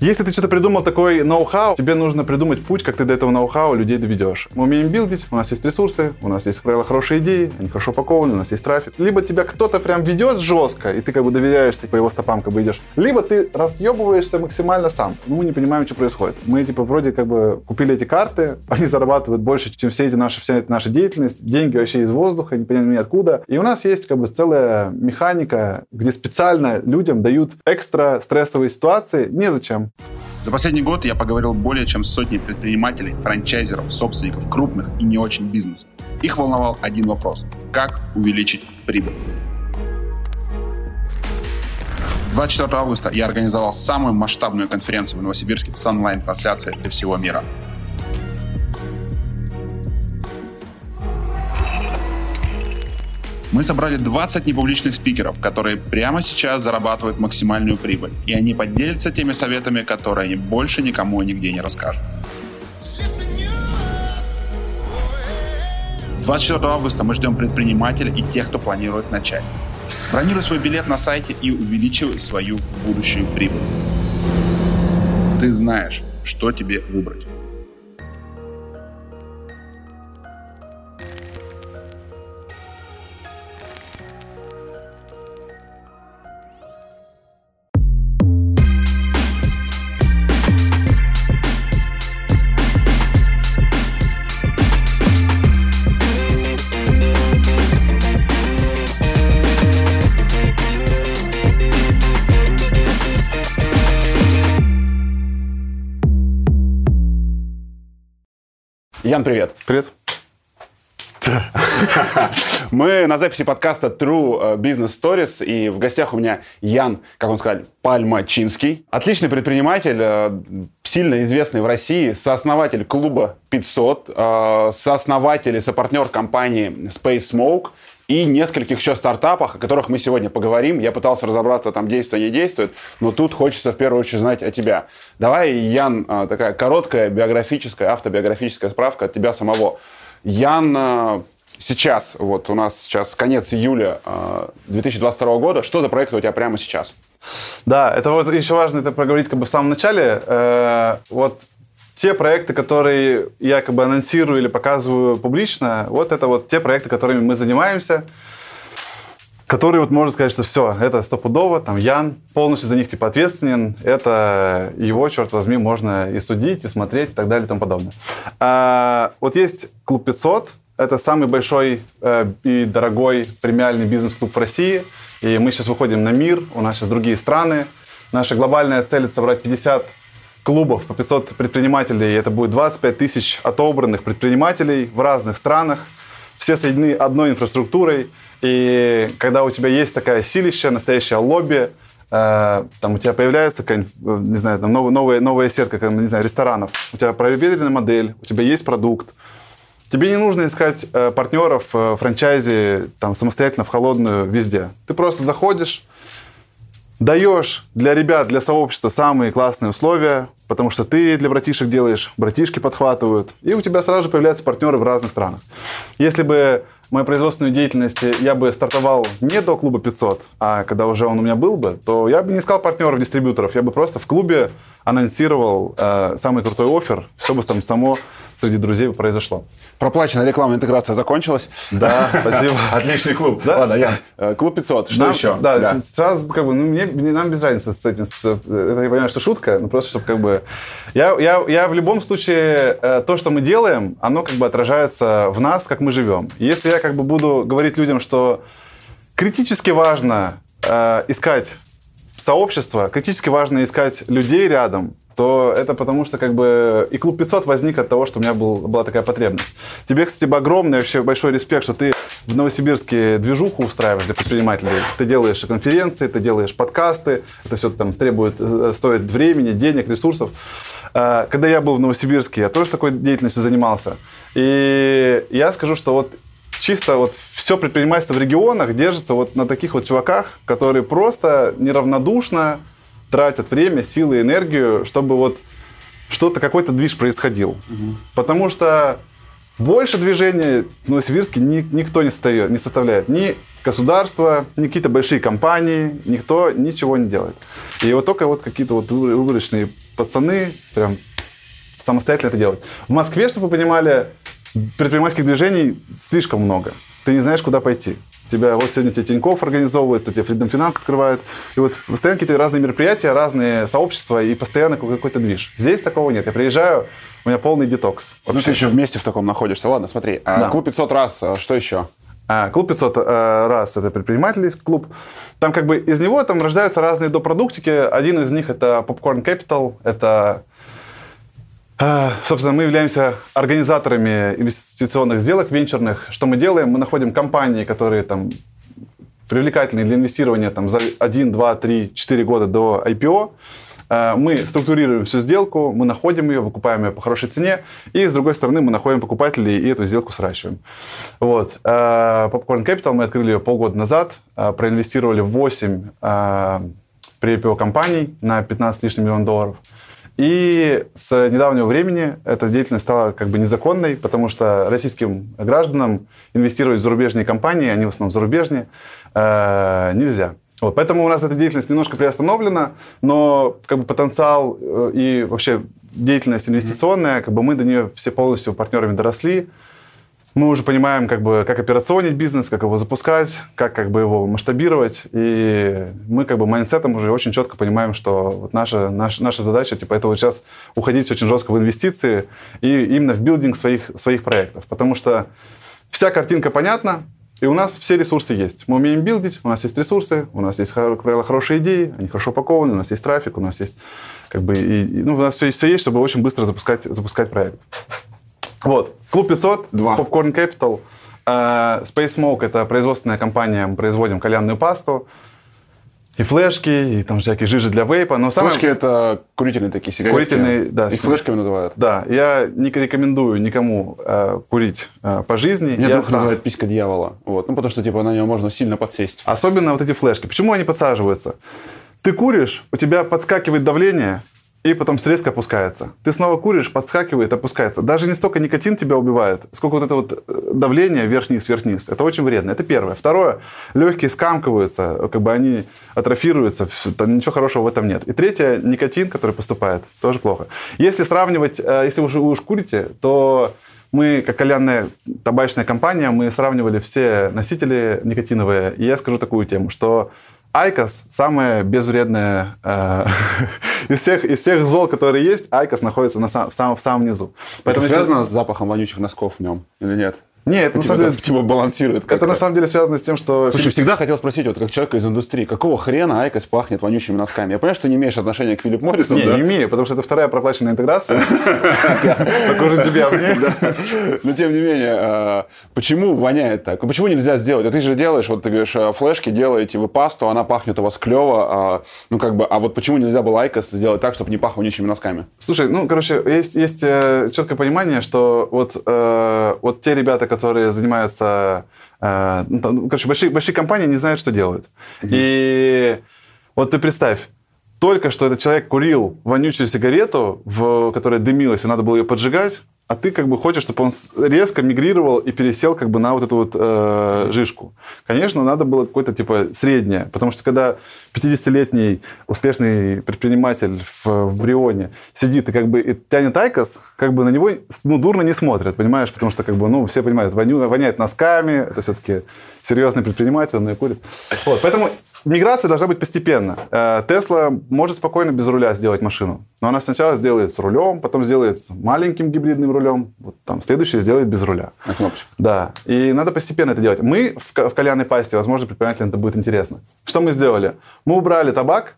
Если ты что-то придумал такой ноу-хау, тебе нужно придумать путь, как ты до этого ноу-хау людей доведешь. Мы умеем билдить, у нас есть ресурсы, у нас есть, правило, хорошие идеи, они хорошо упакованы, у нас есть трафик. Либо тебя кто-то прям ведет жестко, и ты как бы доверяешься, по его стопам как бы идешь. Либо ты разъебываешься максимально сам. Ну, мы не понимаем, что происходит. Мы, типа, вроде как бы купили эти карты, они зарабатывают больше, чем все эти наши, вся эта наша деятельность. Деньги вообще из воздуха, непонятно откуда. И у нас есть как бы целая механика, где специально людям дают экстра стрессовые ситуации незачем. За последний год я поговорил более чем с сотней предпринимателей, франчайзеров, собственников крупных и не очень бизнесов. Их волновал один вопрос – как увеличить прибыль? 24 августа я организовал самую масштабную конференцию в Новосибирске с онлайн-трансляцией для всего мира. Мы собрали 20 непубличных спикеров, которые прямо сейчас зарабатывают максимальную прибыль. И они поделятся теми советами, которые они больше никому нигде не расскажут. 24 августа мы ждем предпринимателей и тех, кто планирует начать. Бронируй свой билет на сайте и увеличивай свою будущую прибыль. Ты знаешь, что тебе выбрать. Ян, привет. Привет. Мы на записи подкаста True Business Stories, и в гостях у меня Ян, как он сказал, Пальмачинский. Отличный предприниматель, э, сильно известный в России, сооснователь клуба 500, э, сооснователь и сопартнер компании Space Smoke и нескольких еще стартапах, о которых мы сегодня поговорим. Я пытался разобраться, там действует, не действует, но тут хочется в первую очередь знать о тебя. Давай, Ян, а, такая короткая биографическая, автобиографическая справка от тебя самого. Ян а, сейчас, вот у нас сейчас конец июля 2022 а, года. Что за проект у тебя прямо сейчас? Да, это вот еще важно это проговорить как бы в самом начале. Э, вот те проекты, которые я как бы анонсирую или показываю публично, вот это вот те проекты, которыми мы занимаемся, которые вот можно сказать, что все, это стопудово, там Ян полностью за них типа ответственен, это его, черт возьми, можно и судить, и смотреть, и так далее, и тому подобное. А, вот есть клуб 500, это самый большой э, и дорогой премиальный бизнес-клуб в России, и мы сейчас выходим на мир, у нас сейчас другие страны, наша глобальная цель собрать 50 клубов по 500 предпринимателей. Это будет 25 тысяч отобранных предпринимателей в разных странах. Все соединены одной инфраструктурой. И когда у тебя есть такая силища, настоящее лобби, э, там у тебя появляется не знаю, там новая, новая, новая сетка, как, не знаю, ресторанов, у тебя проверенная модель, у тебя есть продукт, Тебе не нужно искать э, партнеров э, франчайзи там, самостоятельно в холодную везде. Ты просто заходишь, даешь для ребят, для сообщества самые классные условия, потому что ты для братишек делаешь, братишки подхватывают, и у тебя сразу же появляются партнеры в разных странах. Если бы мою производственную деятельность я бы стартовал не до клуба 500, а когда уже он у меня был бы, то я бы не искал партнеров, дистрибьюторов, я бы просто в клубе анонсировал э, самый крутой офер, все бы там само среди друзей произошло. Проплаченная рекламная интеграция закончилась. Да, спасибо. Отличный клуб. Да? Ладно, я. Э, клуб 500. Что нам, еще? Да, да, сразу как бы, ну, мне, нам без разницы с этим. С, это я понимаю, что шутка, но просто, чтобы как бы... Я, я, я в любом случае, э, то, что мы делаем, оно как бы отражается в нас, как мы живем. Если я как бы буду говорить людям, что критически важно э, искать сообщество, критически важно искать людей рядом, то это потому что как бы и клуб 500 возник от того, что у меня был, была такая потребность. Тебе, кстати, огромный вообще большой респект, что ты в Новосибирске движуху устраиваешь для предпринимателей. Ты делаешь конференции, ты делаешь подкасты, это все там требует, э, стоит времени, денег, ресурсов. А, когда я был в Новосибирске, я тоже такой деятельностью занимался. И я скажу, что вот чисто вот все предпринимательство в регионах держится вот на таких вот чуваках, которые просто неравнодушно тратят время, силы, энергию, чтобы вот что-то, какой-то движ происходил. Угу. Потому что больше движения в Новосибирске ни, никто не, состоит, не составляет. Ни государство, ни какие-то большие компании, никто ничего не делает. И вот только вот какие-то вот выборочные пацаны прям самостоятельно это делают. В Москве, чтобы вы понимали, предпринимательских движений слишком много. Ты не знаешь, куда пойти. Тебя вот сегодня тебе Тинькофф организовывает, то тебе Freedom Finance открывает. И вот постоянно какие-то разные мероприятия, разные сообщества и постоянно какой-то движ. Здесь такого нет. Я приезжаю, у меня полный детокс. Вообще. Ну, ты еще вместе в таком находишься. Ладно, смотри. А да. Клуб 500 раз, а что еще? А, клуб 500 э, раз – это предпринимательский клуб. Там как бы из него там рождаются разные допродуктики. Один из них – это Popcorn Capital. Это собственно, мы являемся организаторами инвестиционных сделок венчурных. Что мы делаем? Мы находим компании, которые там привлекательные для инвестирования там, за 1, 2, 3, 4 года до IPO. А, мы структурируем всю сделку, мы находим ее, выкупаем ее по хорошей цене, и с другой стороны мы находим покупателей и эту сделку сращиваем. Вот. А, Popcorn Capital мы открыли ее полгода назад, проинвестировали в 8 при IPO компаний на 15 лишних миллионов долларов. И с недавнего времени эта деятельность стала как бы незаконной, потому что российским гражданам инвестировать в зарубежные компании, они в основном зарубежные, э, нельзя. Вот, поэтому у нас эта деятельность немножко приостановлена, но как бы потенциал э, и вообще деятельность инвестиционная, как бы мы до нее все полностью партнерами доросли мы уже понимаем, как бы, как операционить бизнес, как его запускать, как, как бы его масштабировать. И мы как бы mindset ом уже очень четко понимаем, что вот наша, наша, наша задача, типа, это вот сейчас уходить очень жестко в инвестиции и именно в билдинг своих, своих проектов. Потому что вся картинка понятна, и у нас все ресурсы есть. Мы умеем билдить, у нас есть ресурсы, у нас есть, как правило, хорошие идеи, они хорошо упакованы, у нас есть трафик, у нас есть как бы, и, и, ну, у нас все, все есть, чтобы очень быстро запускать, запускать проект. Вот. Клуб 500, Два. Popcorn Capital. Uh, Space Smoke – это производственная компания, мы производим кальянную пасту. И флешки, и там всякие жижи для вейпа. Но флешки самое... это курительные такие сигареты. Курительные, да. И флешками называют. Да. Я не рекомендую никому э, курить э, по жизни. Меня друг сам... называют писька дьявола. Вот. Ну, потому что типа на нее можно сильно подсесть. Особенно вот эти флешки. Почему они подсаживаются? Ты куришь, у тебя подскакивает давление, и потом резко опускается. Ты снова куришь, подскакивает, опускается. Даже не столько никотин тебя убивает, сколько вот это вот э, давление вверх-вниз, вверх-вниз. Это очень вредно. Это первое. Второе, легкие скамкиваются, как бы они атрофируются, там ничего хорошего в этом нет. И третье, никотин, который поступает, тоже плохо. Если сравнивать, э, если вы уж курите, то мы, как кальянная табачная компания, мы сравнивали все носители никотиновые. И я скажу такую тему, что IQOS самое безвредное э, из, всех, из всех зол, которые есть, IQOS находится на сам, в, самом, в самом низу. Поэтому это связано если... с запахом вонючих носков в нем или нет? Нет, это на самом деле... Типа балансирует. Это на самом деле связано с тем, что... Слушай, всегда хотел спросить, вот как человека из индустрии, какого хрена IQOS пахнет вонючими носками? Я понимаю, что не имеешь отношения к Philip Morris у, Не, да? не имею, потому что это вторая проплаченная интеграция. Тебе, а мне. Но тем не менее, а, почему воняет так? Почему нельзя сделать? А ты же делаешь, вот ты говоришь, а, флешки делаете вы пасту, она пахнет у вас клево, ну как бы, а вот почему нельзя было IQOS сделать так, чтобы не пахло вонючими носками? Слушай, ну, короче, есть, э, четкое понимание, что вот, э, вот те ребята, которые занимаются. Э, ну, там, короче, большие, большие компании не знают, что делают. Mm-hmm. И вот ты представь, только что этот человек курил вонючую сигарету, в, которая дымилась, и надо было ее поджигать, а ты как бы хочешь, чтобы он резко мигрировал и пересел как бы на вот эту вот э, жишку. Конечно, надо было какое-то типа среднее, потому что когда 50-летний успешный предприниматель в, в Brioni сидит и как бы и тянет IQOS, как бы на него ну, дурно не смотрят, понимаешь, потому что как бы, ну, все понимают, воню, воняет носками, это все-таки серьезный предприниматель, он и курит. Вот, поэтому Миграция должна быть постепенно. Э, Тесла может спокойно без руля сделать машину. Но она сначала сделает с рулем, потом сделает с маленьким гибридным рулем, вот там следующее сделает без руля. На кнопочку. Да. И надо постепенно это делать. Мы в, в кальянной пасте, возможно, предпринимателям это будет интересно. Что мы сделали? Мы убрали табак,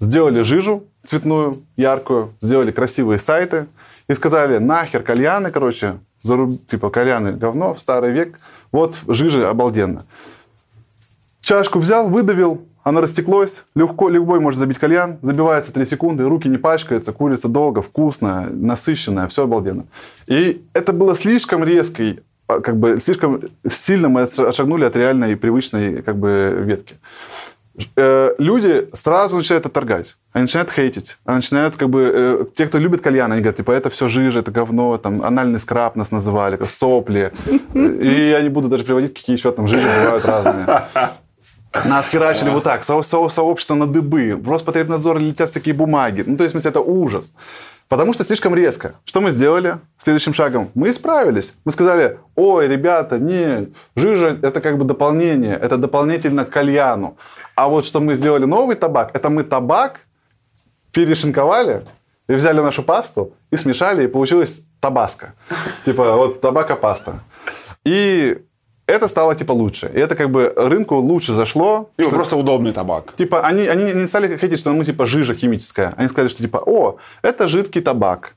сделали жижу цветную, яркую, сделали красивые сайты и сказали, нахер кальяны, короче, заруб... типа кальяны говно в старый век, вот жижа обалденно. Чашку взял, выдавил, она растеклась, легко, любой может забить кальян, забивается 3 секунды, руки не пачкаются, курица долго, вкусно, насыщенная, все обалденно. И это было слишком резко, а, как бы слишком сильно мы отшагнули от реальной и привычной как бы ветки. Э, люди сразу начинают отторгать. Они начинают хейтить. Они начинают, как бы, э, те, кто любит кальян, они говорят, типа, это все жижа, это говно, там, анальный скраб нас называли, сопли. И я не буду даже приводить, какие еще там жижи бывают разные. Нас херачили вот так, со, со, сообщество на дыбы, Роспотребнадзор летят всякие бумаги. Ну, то есть, в смысле, это ужас. Потому что слишком резко. Что мы сделали следующим шагом? Мы исправились. Мы сказали, ой, ребята, не, жижа – это как бы дополнение, это дополнительно к кальяну. А вот что мы сделали новый табак, это мы табак перешинковали и взяли нашу пасту и смешали, и получилось табаско. Типа вот табако-паста. И это стало типа лучше. И это как бы рынку лучше зашло. И что, просто удобный табак. Типа они, они не стали хотеть, что мы типа жижа химическая. Они сказали, что типа, о, это жидкий табак.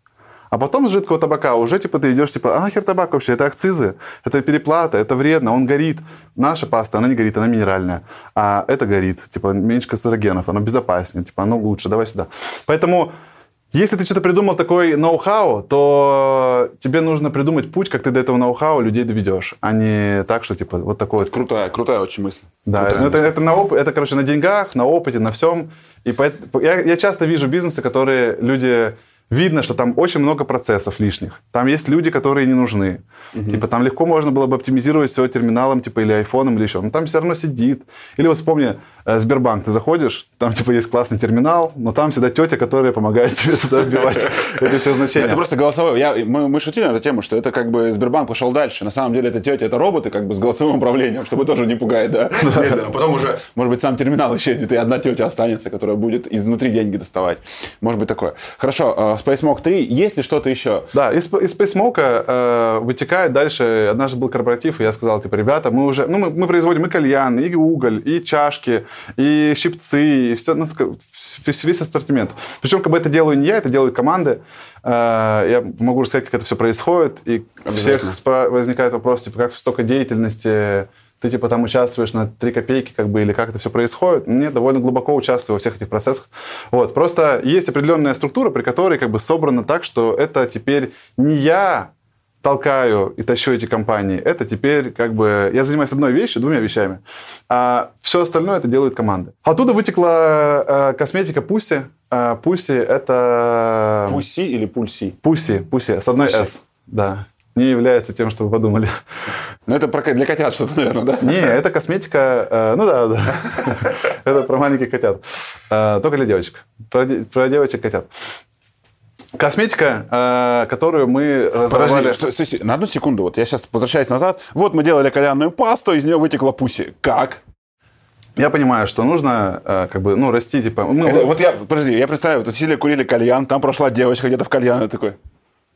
А потом с жидкого табака уже типа ты идешь, типа, а нахер табак вообще? Это акцизы, это переплата, это вредно, он горит. Наша паста, она не горит, она минеральная. А это горит, типа, меньше канцерогенов, оно безопаснее, типа, оно лучше, давай сюда. Поэтому если ты что-то придумал такой ноу-хау, то тебе нужно придумать путь, как ты до этого ноу-хау людей доведешь, а не так, что типа вот такой вот. Крутая, крутая очень мысль. Да, крутая ну, это, это, на оп... это, короче, на деньгах, на опыте, на всем. И поэтому... я, я часто вижу бизнесы, которые люди видно, что там очень много процессов лишних. Там есть люди, которые не нужны. Угу. Типа там легко можно было бы оптимизировать все терминалом, типа или айфоном, или еще. Но там все равно сидит. Или вот вспомни, Сбербанк, ты заходишь, там типа есть классный терминал, но там всегда тетя, которая помогает тебе туда вбивать это все значения. Это просто голосовой. Я, мы, мы шутили на эту тему, что это как бы Сбербанк пошел дальше. На самом деле это тетя, это роботы как бы с голосовым управлением, чтобы тоже не пугать, да? Потом уже, может быть, сам терминал исчезнет, и одна тетя останется, которая будет изнутри деньги доставать. Может быть такое. Хорошо, э, SpaceMock 3, есть ли что-то еще? Да, из, из SpaceMock э, вытекает дальше, однажды был корпоратив, и я сказал, типа, ребята, мы уже, ну, мы, мы производим и кальян, и уголь, и чашки, и щипцы, и все, ну, весь, ассортимент. Причем, как бы это делаю не я, это делают команды. Э, я могу рассказать, как это все происходит, и у всех возникает вопрос, типа, как столько деятельности ты типа там участвуешь на 3 копейки, как бы, или как это все происходит. Нет, довольно глубоко участвую во всех этих процессах. Вот, просто есть определенная структура, при которой как бы собрано так, что это теперь не я толкаю и тащу эти компании, это теперь как бы... Я занимаюсь одной вещью, двумя вещами, а все остальное это делают команды. Оттуда вытекла э, косметика Пусси. Э, Пусси это... Пусси или Пульси? Пусси, Пусси, с одной. «с». Да не является тем, что вы подумали. Ну, это про, для котят что-то, наверное, да? Не, это косметика, э, ну да, да. это про маленьких котят. Э, только для девочек. Про, про девочек котят. Косметика, э, которую мы разработали... Подожди, стой, на одну секунду. Вот я сейчас возвращаюсь назад. Вот мы делали кальянную пасту, из нее вытекла пуси. Как? Я понимаю, что нужно э, как бы, ну, расти, типа... Мы... Это, вот я, подожди, я представляю, вот сидели, курили кальян, там прошла девочка где-то в кальян, такой...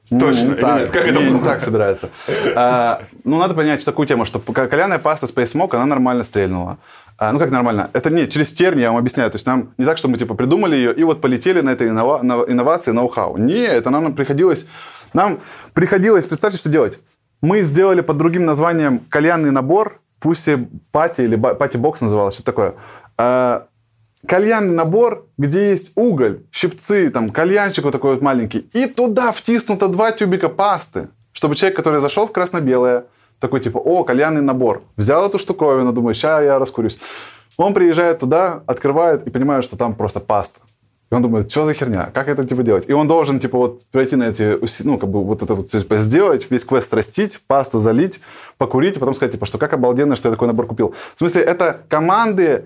Точно. Не, так, как это не так собирается. А, ну, надо понять такую тему, что кальянная паста Space Smoke, она нормально стрельнула. А, ну, как нормально? Это не через терни, я вам объясняю. То есть нам не так, что мы типа придумали ее и вот полетели на этой иннова, на инновации, ноу-хау. Не, это нам приходилось... Нам приходилось, представьте, что делать. Мы сделали под другим названием кальянный набор, пусть пати или пати-бокс называлось, что такое. А, кальянный набор, где есть уголь, щипцы, там, кальянчик вот такой вот маленький, и туда втиснуто два тюбика пасты, чтобы человек, который зашел в красно-белое, такой типа, о, кальянный набор, взял эту штуковину, думаю, сейчас я раскурюсь. Он приезжает туда, открывает и понимает, что там просто паста. И он думает, что за херня, как это типа делать? И он должен типа вот пройти на эти, ну как бы вот это вот типа, сделать, весь квест растить, пасту залить, покурить, и потом сказать типа, что как обалденно, что я такой набор купил. В смысле, это команды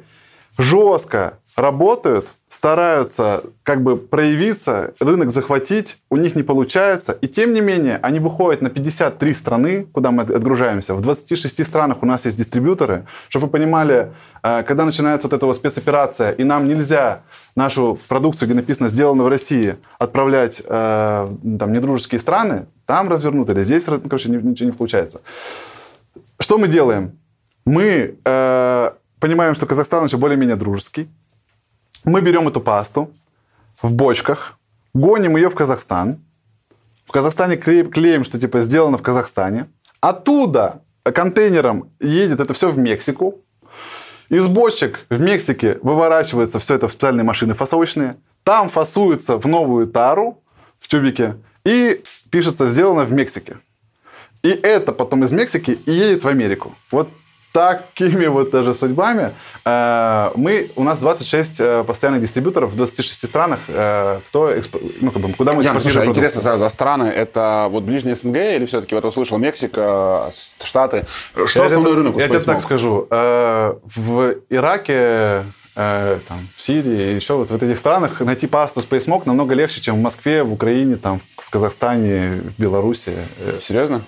жестко работают, стараются как бы проявиться, рынок захватить, у них не получается. И тем не менее, они выходят на 53 страны, куда мы отгружаемся. В 26 странах у нас есть дистрибьюторы. Чтобы вы понимали, э, когда начинается вот эта вот спецоперация, и нам нельзя нашу продукцию, где написано «сделано в России», отправлять э, там, недружеские страны, там развернут, или здесь, короче, ничего не получается. Что мы делаем? Мы э, понимаем, что Казахстан еще более-менее дружеский. Мы берем эту пасту в бочках, гоним ее в Казахстан. В Казахстане клеим, что типа сделано в Казахстане. Оттуда контейнером едет это все в Мексику. Из бочек в Мексике выворачивается все это в специальные машины фасовочные. Там фасуется в новую тару в тюбике и пишется «сделано в Мексике». И это потом из Мексики и едет в Америку. Вот такими вот даже судьбами. Э, мы, у нас 26 э, постоянных дистрибьюторов в 26 странах, э, кто, ну, как бы, куда мы Ян, слушай, а интересно сразу, а страны это вот ближний СНГ или все-таки, вот услышал, Мексика, Штаты? Что я основной рынок у Я тебе так скажу. В Ираке там, в Сирии, еще вот в этих странах найти пасту SpaceMog намного легче, чем в Москве, в Украине, там, в Казахстане, в Беларуси. Серьезно?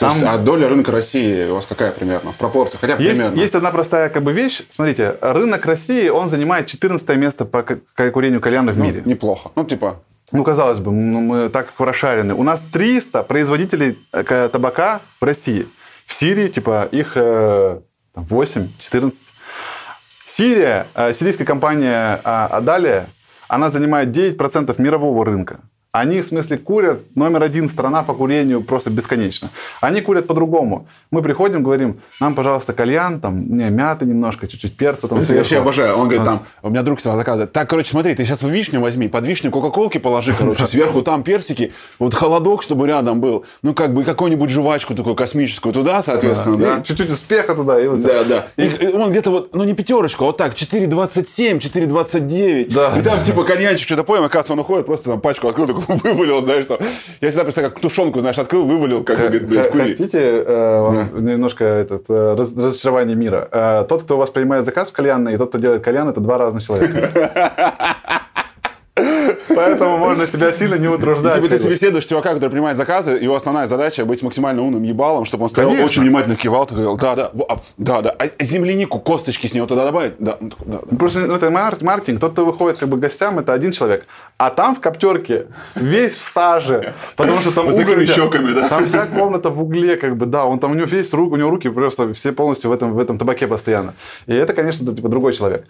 Там... есть, а доля рынка России у вас какая примерно? В пропорциях? Хотя бы есть, примерно. Есть одна простая как бы вещь. Смотрите, рынок России, он занимает 14 место по курению кальяна в ну, мире. Неплохо. Ну, типа... Ну, казалось бы, мы так расшарены. У нас 300 производителей э, табака в России. В Сирии, типа, их 8, э, 14. Сирия, э, сирийская компания Адалия, она занимает 9% мирового рынка. Они, в смысле, курят номер один страна по курению просто бесконечно. Они курят по-другому. Мы приходим, говорим, нам, пожалуйста, кальян, там, не, мяты немножко, чуть-чуть перца. Там, я вообще обожаю. Он говорит, там, у меня друг всегда заказывает. Так, короче, смотри, ты сейчас вишню возьми, под вишню кока-колки положи, короче, сверху там персики, вот холодок, чтобы рядом был. Ну, как бы, какую-нибудь жвачку такую космическую туда, соответственно, да. Чуть-чуть успеха туда. И вот да, да. И, он где-то вот, ну, не пятерочку, а вот так, 4,27, 4,29. Да. И там, типа, кальянчик что-то поем, оказывается, он уходит, просто там пачку открыл, вывалил, знаешь, что... Я всегда представляю, как тушенку, знаешь, открыл, вывалил, как бы, говорит, кури. Хотите э, немножко этот, э, раз, разочарование мира? Э, тот, кто у вас принимает заказ в кальянной, и тот, кто делает кальян, это два разных человека. Поэтому можно себя сильно не утруждать. Типа ты собеседуешь чувака, который принимает заказы, его основная задача быть максимально умным ебалом, чтобы он стоял очень внимательно кивал, ты говорил, да, да, а, да, да, а землянику, косточки с него туда добавить? Да, да, да. Просто ну, это маркетинг, тот, кто выходит как бы гостям, это один человек, а там в коптерке весь в саже, потому что там уголь, щеками, да? Там вся комната в угле, как бы, да, он там у него весь рук, у него руки просто все полностью в этом в этом табаке постоянно, и это, конечно, типа другой человек.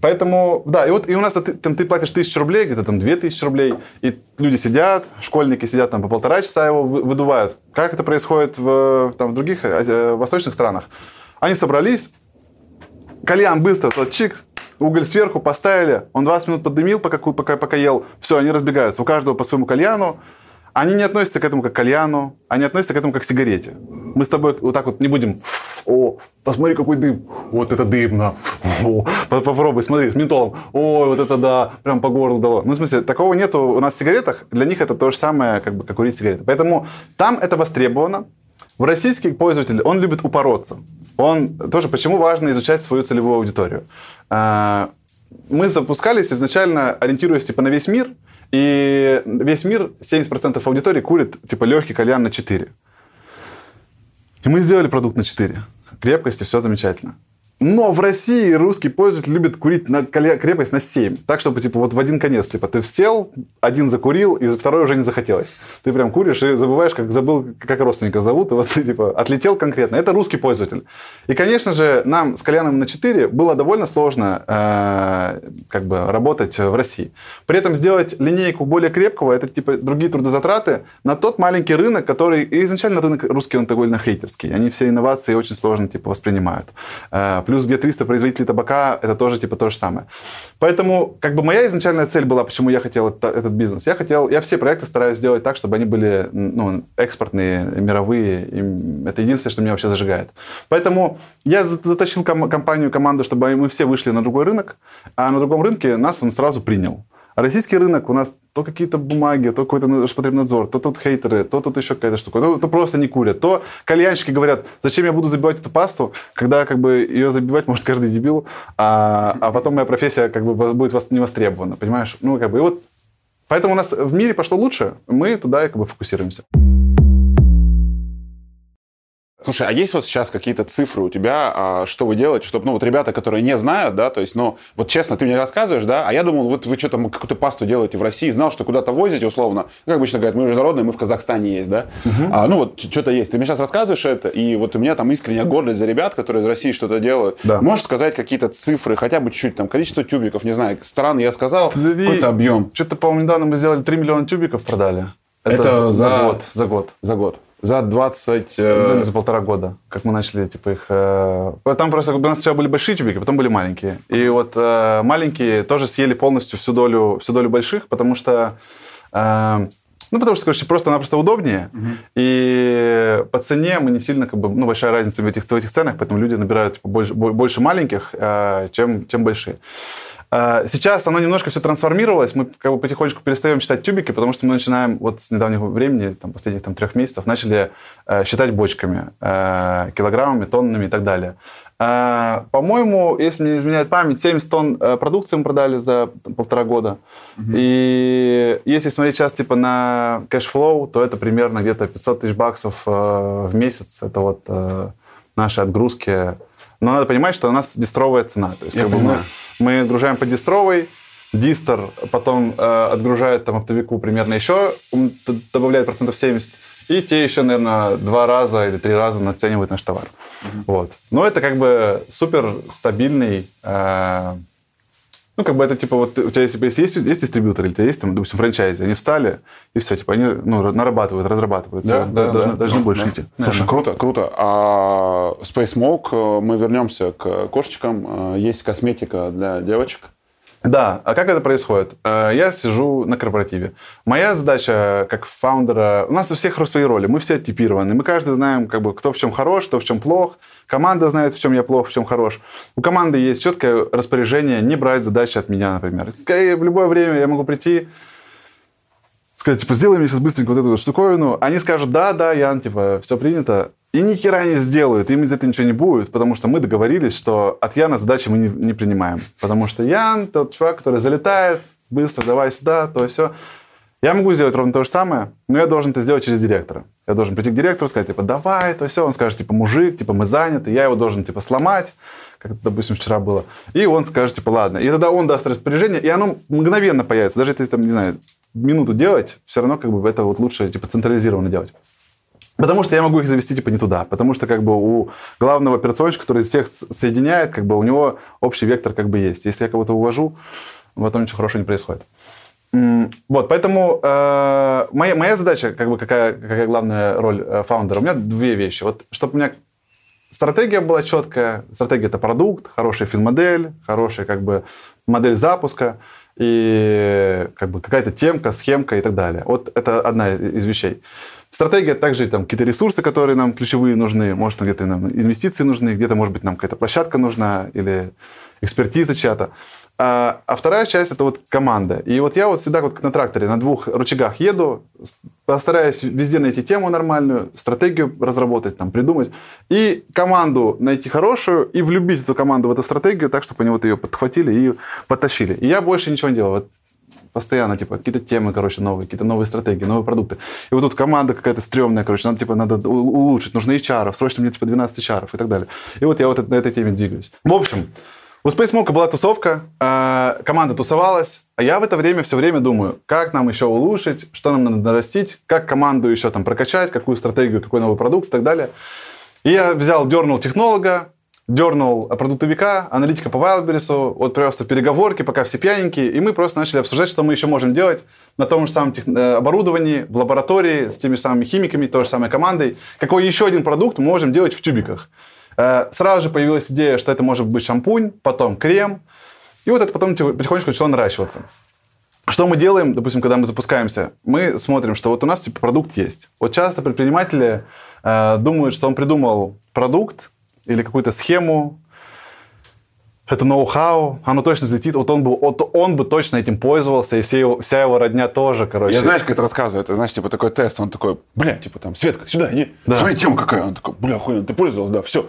Поэтому, да, и вот и у нас там, ты платишь тысячу рублей, где-то там две тысячи рублей, и люди сидят, школьники сидят там по полтора часа его выдувают. Как это происходит в, там, в других ази- восточных странах? Они собрались, кальян быстро, тот чик, уголь сверху поставили, он 20 минут поддымил, пока, пока, пока ел, все, они разбегаются, у каждого по своему кальяну, они не относятся к этому как к кальяну, они относятся к этому как к сигарете. Мы с тобой вот так вот не будем о, посмотри, какой дым. Вот это дымно. О, попробуй, смотри, с ментолом. Ой, вот это да, прям по горлу дало. Ну, в смысле, такого нету у нас в сигаретах. Для них это то же самое, как бы, как курить сигареты. Поэтому там это востребовано. В российский пользователь, он любит упороться. Он тоже, почему важно изучать свою целевую аудиторию. А, мы запускались изначально, ориентируясь типа на весь мир, и весь мир, 70% аудитории курит типа легкий кальян на 4. И мы сделали продукт на 4. Крепкости, все замечательно. Но в России русский пользователь любит курить на крепость на 7. Так, чтобы, типа, вот в один конец, типа, ты сел, один закурил, и второй уже не захотелось. Ты прям куришь и забываешь, как забыл, как родственника зовут, и вот ты, типа, отлетел конкретно. Это русский пользователь. И, конечно же, нам с кальяном на 4 было довольно сложно э, как бы работать в России. При этом сделать линейку более крепкого, это, типа, другие трудозатраты на тот маленький рынок, который... И изначально рынок русский, он довольно хейтерский. Они все инновации очень сложно, типа, воспринимают. Плюс где 300 производителей табака, это тоже типа то же самое. Поэтому как бы моя изначальная цель была, почему я хотел это, этот бизнес. Я хотел, я все проекты стараюсь сделать так, чтобы они были ну, экспортные, мировые. И это единственное, что меня вообще зажигает. Поэтому я затащил ком- компанию, команду, чтобы мы все вышли на другой рынок, а на другом рынке нас он сразу принял. А российский рынок у нас то какие-то бумаги, то какой-то Роспотребнадзор, то тут хейтеры, то тут еще какая-то штука, то, то просто не курят, то кальянщики говорят, зачем я буду забивать эту пасту, когда как бы ее забивать может каждый дебил, а, а потом моя профессия как бы будет не востребована, понимаешь? Ну, как бы, и вот Поэтому у нас в мире пошло лучше, мы туда как бы фокусируемся. Слушай, а есть вот сейчас какие-то цифры у тебя, а, что вы делаете, чтобы, ну, вот ребята, которые не знают, да, то есть, ну, вот честно, ты мне рассказываешь, да, а я думал, вот вы что-то какую-то пасту делаете в России, знал, что куда-то возите, условно, ну, как обычно говорят, мы международные, мы в Казахстане есть, да, угу. а, ну, вот что-то есть. Ты мне сейчас рассказываешь это, и вот у меня там искренняя гордость за ребят, которые из России что-то делают. Да. Можешь сказать какие-то цифры, хотя бы чуть-чуть, там, количество тюбиков, не знаю, стран я сказал, какой-то объем. Что-то, по-моему, недавно мы сделали 3 миллиона тюбиков продали. Это, это за, за год. За год. За год. За 20... Э... За полтора года, как мы начали, типа, их... Э... Там просто у нас сначала были большие тюбики, потом были маленькие. И вот э, маленькие тоже съели полностью всю долю, всю долю больших, потому что э, Ну, потому что, короче, просто-напросто удобнее. И по цене мы не сильно, как бы, ну, большая разница в этих, в этих ценах, поэтому люди набирают типа, больше, больше маленьких, э, чем, чем большие. Э, сейчас оно немножко все трансформировалось, мы как бы потихонечку перестаем считать тюбики, потому что мы начинаем вот с недавнего времени, там, последних там, трех месяцев, начали э, считать бочками, э, килограммами, тоннами и так далее. Э, по-моему, если мне не изменяет память, 70 тонн э, продукции мы продали за полтора года. Угу. И если смотреть сейчас типа на cash flow, то это примерно где-то 500 тысяч баксов э, в месяц. Это вот наши отгрузки. Но надо понимать, что у нас дистровая цена. То есть, как бы мы, мы отгружаем по дистровой, дистер потом э, отгружает там оптовику примерно еще, добавляет процентов 70, и те еще, наверное, два раза или три раза наценивают наш товар. Mm-hmm. Вот. Но это как бы супер стабильный... Э, ну, как бы это типа, вот у тебя если, если есть, есть дистрибьютор, или у тебя есть, там, допустим, франчайзи, они встали, и все, типа, они ну, нарабатывают, разрабатывают. Да, да, да, должны, да, должны да, больше да. идти. Слушай, круто, круто. А Space Smoke, э, мы вернемся к кошечкам. Э, есть косметика для девочек. Да, а как это происходит? Э, я сижу на корпоративе. Моя задача как фаундера... У нас у всех свои роли, мы все типированы. Мы каждый знаем, как бы, кто в чем хорош, кто в чем плох. Команда знает, в чем я плох, в чем хорош. У команды есть четкое распоряжение не брать задачи от меня, например. В любое время я могу прийти, сказать, типа, сделай мне сейчас быстренько вот эту штуковину. Они скажут, да, да, Ян, типа, все принято. И ни хера не сделают, им из этого ничего не будет, потому что мы договорились, что от Яна задачи мы не, не принимаем. Потому что Ян тот чувак, который залетает, быстро, давай сюда, то все. Я могу сделать ровно то же самое, но я должен это сделать через директора. Я должен прийти к директору, сказать, типа, давай, то все. Он скажет, типа, мужик, типа, мы заняты. Я его должен, типа, сломать, как допустим, вчера было. И он скажет, типа, ладно. И тогда он даст распоряжение, и оно мгновенно появится. Даже если, там, не знаю, минуту делать, все равно, как бы, это вот лучше, типа, централизированно делать. Потому что я могу их завести типа не туда. Потому что как бы у главного операционщика, который всех соединяет, как бы у него общий вектор как бы есть. Если я кого-то увожу, потом ничего хорошего не происходит. Вот, поэтому э, моя, моя задача, как бы какая, какая главная роль э, фаундера, у меня две вещи. Вот, чтобы у меня стратегия была четкая. Стратегия это продукт, хорошая фин-модель, хорошая как бы модель запуска и как бы какая-то темка, схемка и так далее. Вот это одна из вещей. Стратегия также там какие-то ресурсы, которые нам ключевые нужны. Может, где-то нам инвестиции нужны, где-то, может быть, нам какая-то площадка нужна или экспертиза чья-то. А, а вторая часть – это вот команда. И вот я вот всегда вот на тракторе на двух рычагах еду, постараюсь везде найти тему нормальную, стратегию разработать, там, придумать, и команду найти хорошую, и влюбить эту команду в эту стратегию так, чтобы они вот ее подхватили и потащили. И я больше ничего не делал. Вот постоянно, типа, какие-то темы, короче, новые, какие-то новые стратегии, новые продукты. И вот тут команда какая-то стрёмная, короче, нам, типа, надо улучшить, нужно HR, срочно мне, типа, 12 HR и так далее. И вот я вот на этой теме двигаюсь. В общем, у Space была тусовка, э, команда тусовалась, а я в это время все время думаю, как нам еще улучшить, что нам надо нарастить, как команду еще там прокачать, какую стратегию, какой новый продукт и так далее. И я взял, дернул технолога, дернул продуктовика, аналитика по Wildberries, вот просто переговорки, пока все пьяненькие, и мы просто начали обсуждать, что мы еще можем делать на том же самом тех... Э, оборудовании, в лаборатории, с теми же самыми химиками, той же самой командой, какой еще один продукт мы можем делать в тюбиках. Э, сразу же появилась идея, что это может быть шампунь, потом крем, и вот это потом типа, потихонечку начало наращиваться. Что мы делаем, допустим, когда мы запускаемся? Мы смотрим, что вот у нас типа продукт есть. Вот часто предприниматели э, думают, что он придумал продукт, или какую-то схему, это ноу-хау, оно точно взлетит, вот он бы, вот он бы точно этим пользовался, и все его, вся его родня тоже, короче. Я знаешь, как это рассказываю, это, знаешь, типа такой тест, он такой, бля, типа там, Светка, сюда, иди, да. смотри, тема какая, он такой, бля, охуенно, ты пользовался, да, все,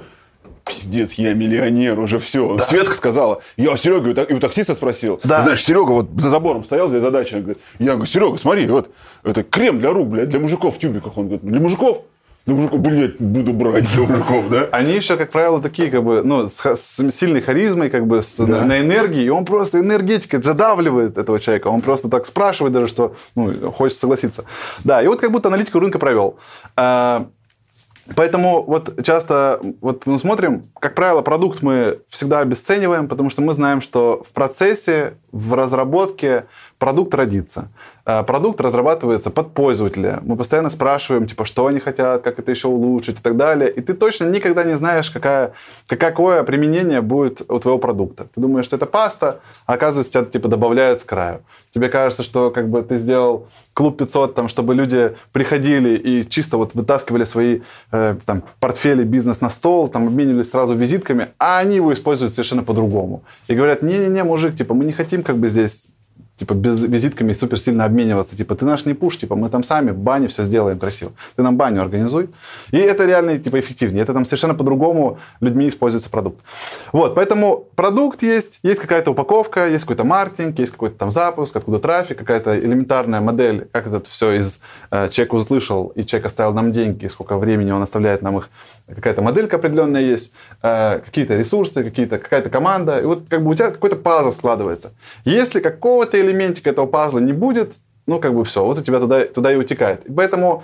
пиздец, я миллионер уже, все. Да. Светка сказала, я у Серега и у таксиста спросил, да. знаешь, Серега вот за забором стоял для задачи, он говорит, я говорю, Серега, смотри, вот, это крем для рук, блядь, для мужиков в тюбиках, он говорит, для мужиков? Ну, мужиков, блядь, буду брать все мужиков, да? Они еще, как правило, такие, как бы, ну, с, с сильной харизмой, как бы, с, да. на, на энергии, и он просто энергетикой задавливает этого человека. Он просто так спрашивает даже, что, ну, хочет согласиться. Да, и вот как будто аналитику рынка провел. А, Поэтому вот часто вот мы смотрим, как правило, продукт мы всегда обесцениваем, потому что мы знаем, что в процессе, в разработке продукт родится. Э, продукт разрабатывается под пользователя. Мы постоянно спрашиваем, типа, что они хотят, как это еще улучшить и так далее. И ты точно никогда не знаешь, какая, какое применение будет у твоего продукта. Ты думаешь, что это паста, а оказывается, тебя типа добавляют с краю. Тебе кажется, что как бы ты сделал клуб 500, там, чтобы люди приходили и чисто вот вытаскивали свои э, там, портфели, бизнес на стол, там, обменивались сразу визитками, а они его используют совершенно по-другому. И говорят, не-не-не, мужик, типа, мы не хотим как бы здесь типа, без визитками супер сильно обмениваться. Типа, ты наш не пуш, типа, мы там сами бане все сделаем красиво. Ты нам баню организуй. И это реально, типа, эффективнее. Это там совершенно по-другому людьми используется продукт. Вот, поэтому продукт есть, есть какая-то упаковка, есть какой-то маркетинг, есть какой-то там запуск, откуда трафик, какая-то элементарная модель, как это все из э, человек услышал, и человек оставил нам деньги, сколько времени он оставляет нам их какая-то моделька определенная есть, э, какие-то ресурсы, какие-то, какая-то команда, и вот как бы у тебя какой-то пазл складывается. Если какого-то элементика этого пазла не будет, ну как бы все, вот у тебя туда, туда и утекает. И поэтому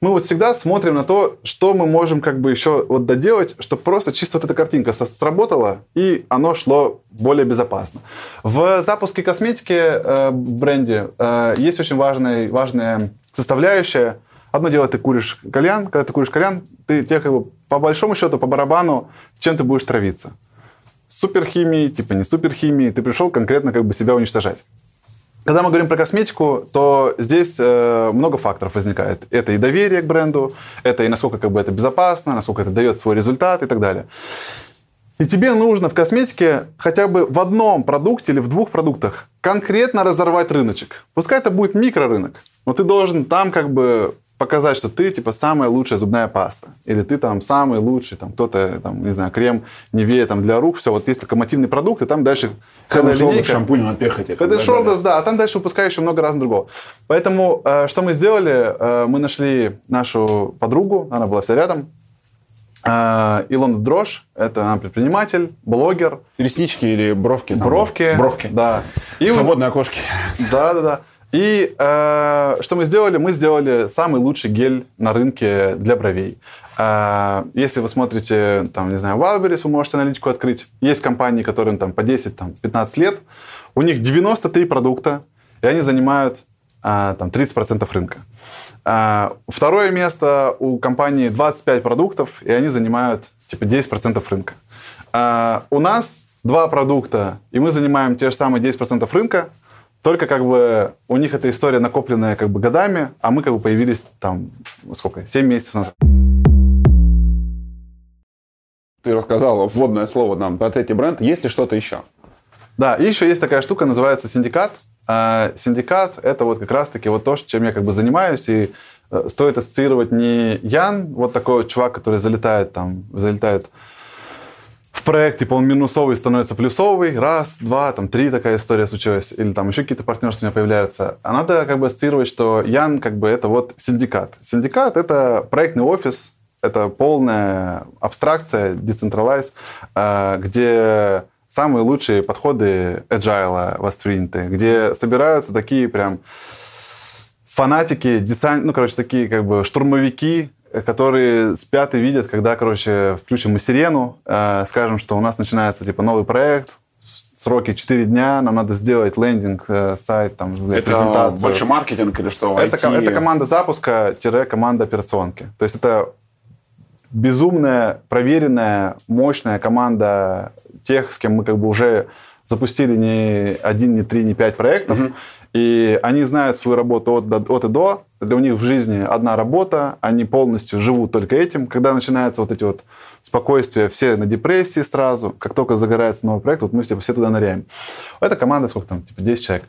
мы вот всегда смотрим на то, что мы можем как бы еще вот доделать, чтобы просто чисто вот эта картинка сработала, и оно шло более безопасно. В запуске косметики э, бренде э, есть очень важная, важная составляющая – Одно дело, ты куришь кальян, когда ты куришь кальян, ты тебе как бы по большому счету, по барабану, чем ты будешь травиться. Суперхимией, типа не суперхимией, ты пришел конкретно как бы себя уничтожать. Когда мы говорим про косметику, то здесь э, много факторов возникает. Это и доверие к бренду, это и насколько как бы это безопасно, насколько это дает свой результат и так далее. И тебе нужно в косметике хотя бы в одном продукте или в двух продуктах конкретно разорвать рыночек. Пускай это будет микрорынок, но ты должен там как бы показать, что ты, типа, самая лучшая зубная паста. Или ты там самый лучший, там, кто-то, там, не знаю, крем Невея там для рук. Все, вот есть локомотивный продукт, и там дальше целая линейка. шампунь от перхоти. Head Shoulders, да, а там дальше выпускаю еще много раз другого. Поэтому, э, что мы сделали? Э, мы нашли нашу подругу, она была вся рядом, э, Илона Дрожь, это она предприниматель, блогер. Реснички или бровки? Там, бровки. Бровки. Да. И Свободные окошки. Да, да, да. И э, что мы сделали? Мы сделали самый лучший гель на рынке для бровей. Э, если вы смотрите, там, не знаю, Wildberries, вы можете аналитику открыть. Есть компании, которым там по 10-15 там, лет. У них 93 продукта, и они занимают э, там, 30% рынка. Э, второе место у компании 25 продуктов, и они занимают типа 10% рынка. Э, у нас два продукта, и мы занимаем те же самые 10% рынка, только как бы у них эта история накопленная как бы годами, а мы как бы появились там, сколько, 7 месяцев назад. Ты рассказал вводное слово нам про третий бренд. Есть ли что-то еще? Да, и еще есть такая штука, называется синдикат. А, синдикат – это вот как раз-таки вот то, чем я как бы занимаюсь, и э, стоит ассоциировать не Ян, вот такой чувак, который залетает там, залетает проект, типа он минусовый становится плюсовый, раз, два, там, три такая история случилась, или там еще какие-то партнерства у меня появляются. А надо как бы ассоциировать, что Ян как бы это вот синдикат. Синдикат — это проектный офис, это полная абстракция, decentralize, э, где самые лучшие подходы agile восприняты, где собираются такие прям фанатики, десант, ну, короче, такие как бы штурмовики, которые спят и видят, когда, короче, включим мы сирену, э, скажем, что у нас начинается, типа, новый проект, сроки 4 дня, нам надо сделать лендинг, э, сайт, там, это презентацию. больше маркетинг или что? Это, это команда запуска-команда операционки. То есть это безумная, проверенная, мощная команда тех, с кем мы как бы уже запустили не один, не три, не пять проектов. Угу. И они знают свою работу от, от и до. Для них в жизни одна работа, они полностью живут только этим. Когда начинается вот эти вот спокойствие, все на депрессии сразу, как только загорается новый проект, вот мы типа, все туда ныряем. Это команда, сколько там, типа 10 человек.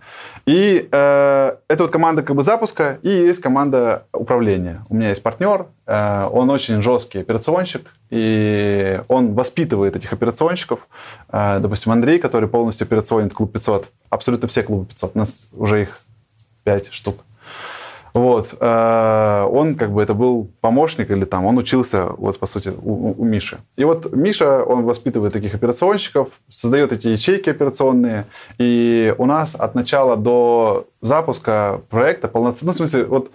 И э, это вот команда как бы запуска, и есть команда управления. У меня есть партнер, э, он очень жесткий операционщик, и он воспитывает этих операционщиков. Э, допустим, Андрей, который полностью операционит клуб 500, абсолютно все клубы 500, у нас уже их 5 штук. Вот. Э, он как бы это был помощник или там, он учился, вот по сути, у, у Миши. И вот Миша, он воспитывает таких операционщиков, создает эти ячейки операционные, и у нас от начала до запуска проекта полноценно, ну, в смысле, вот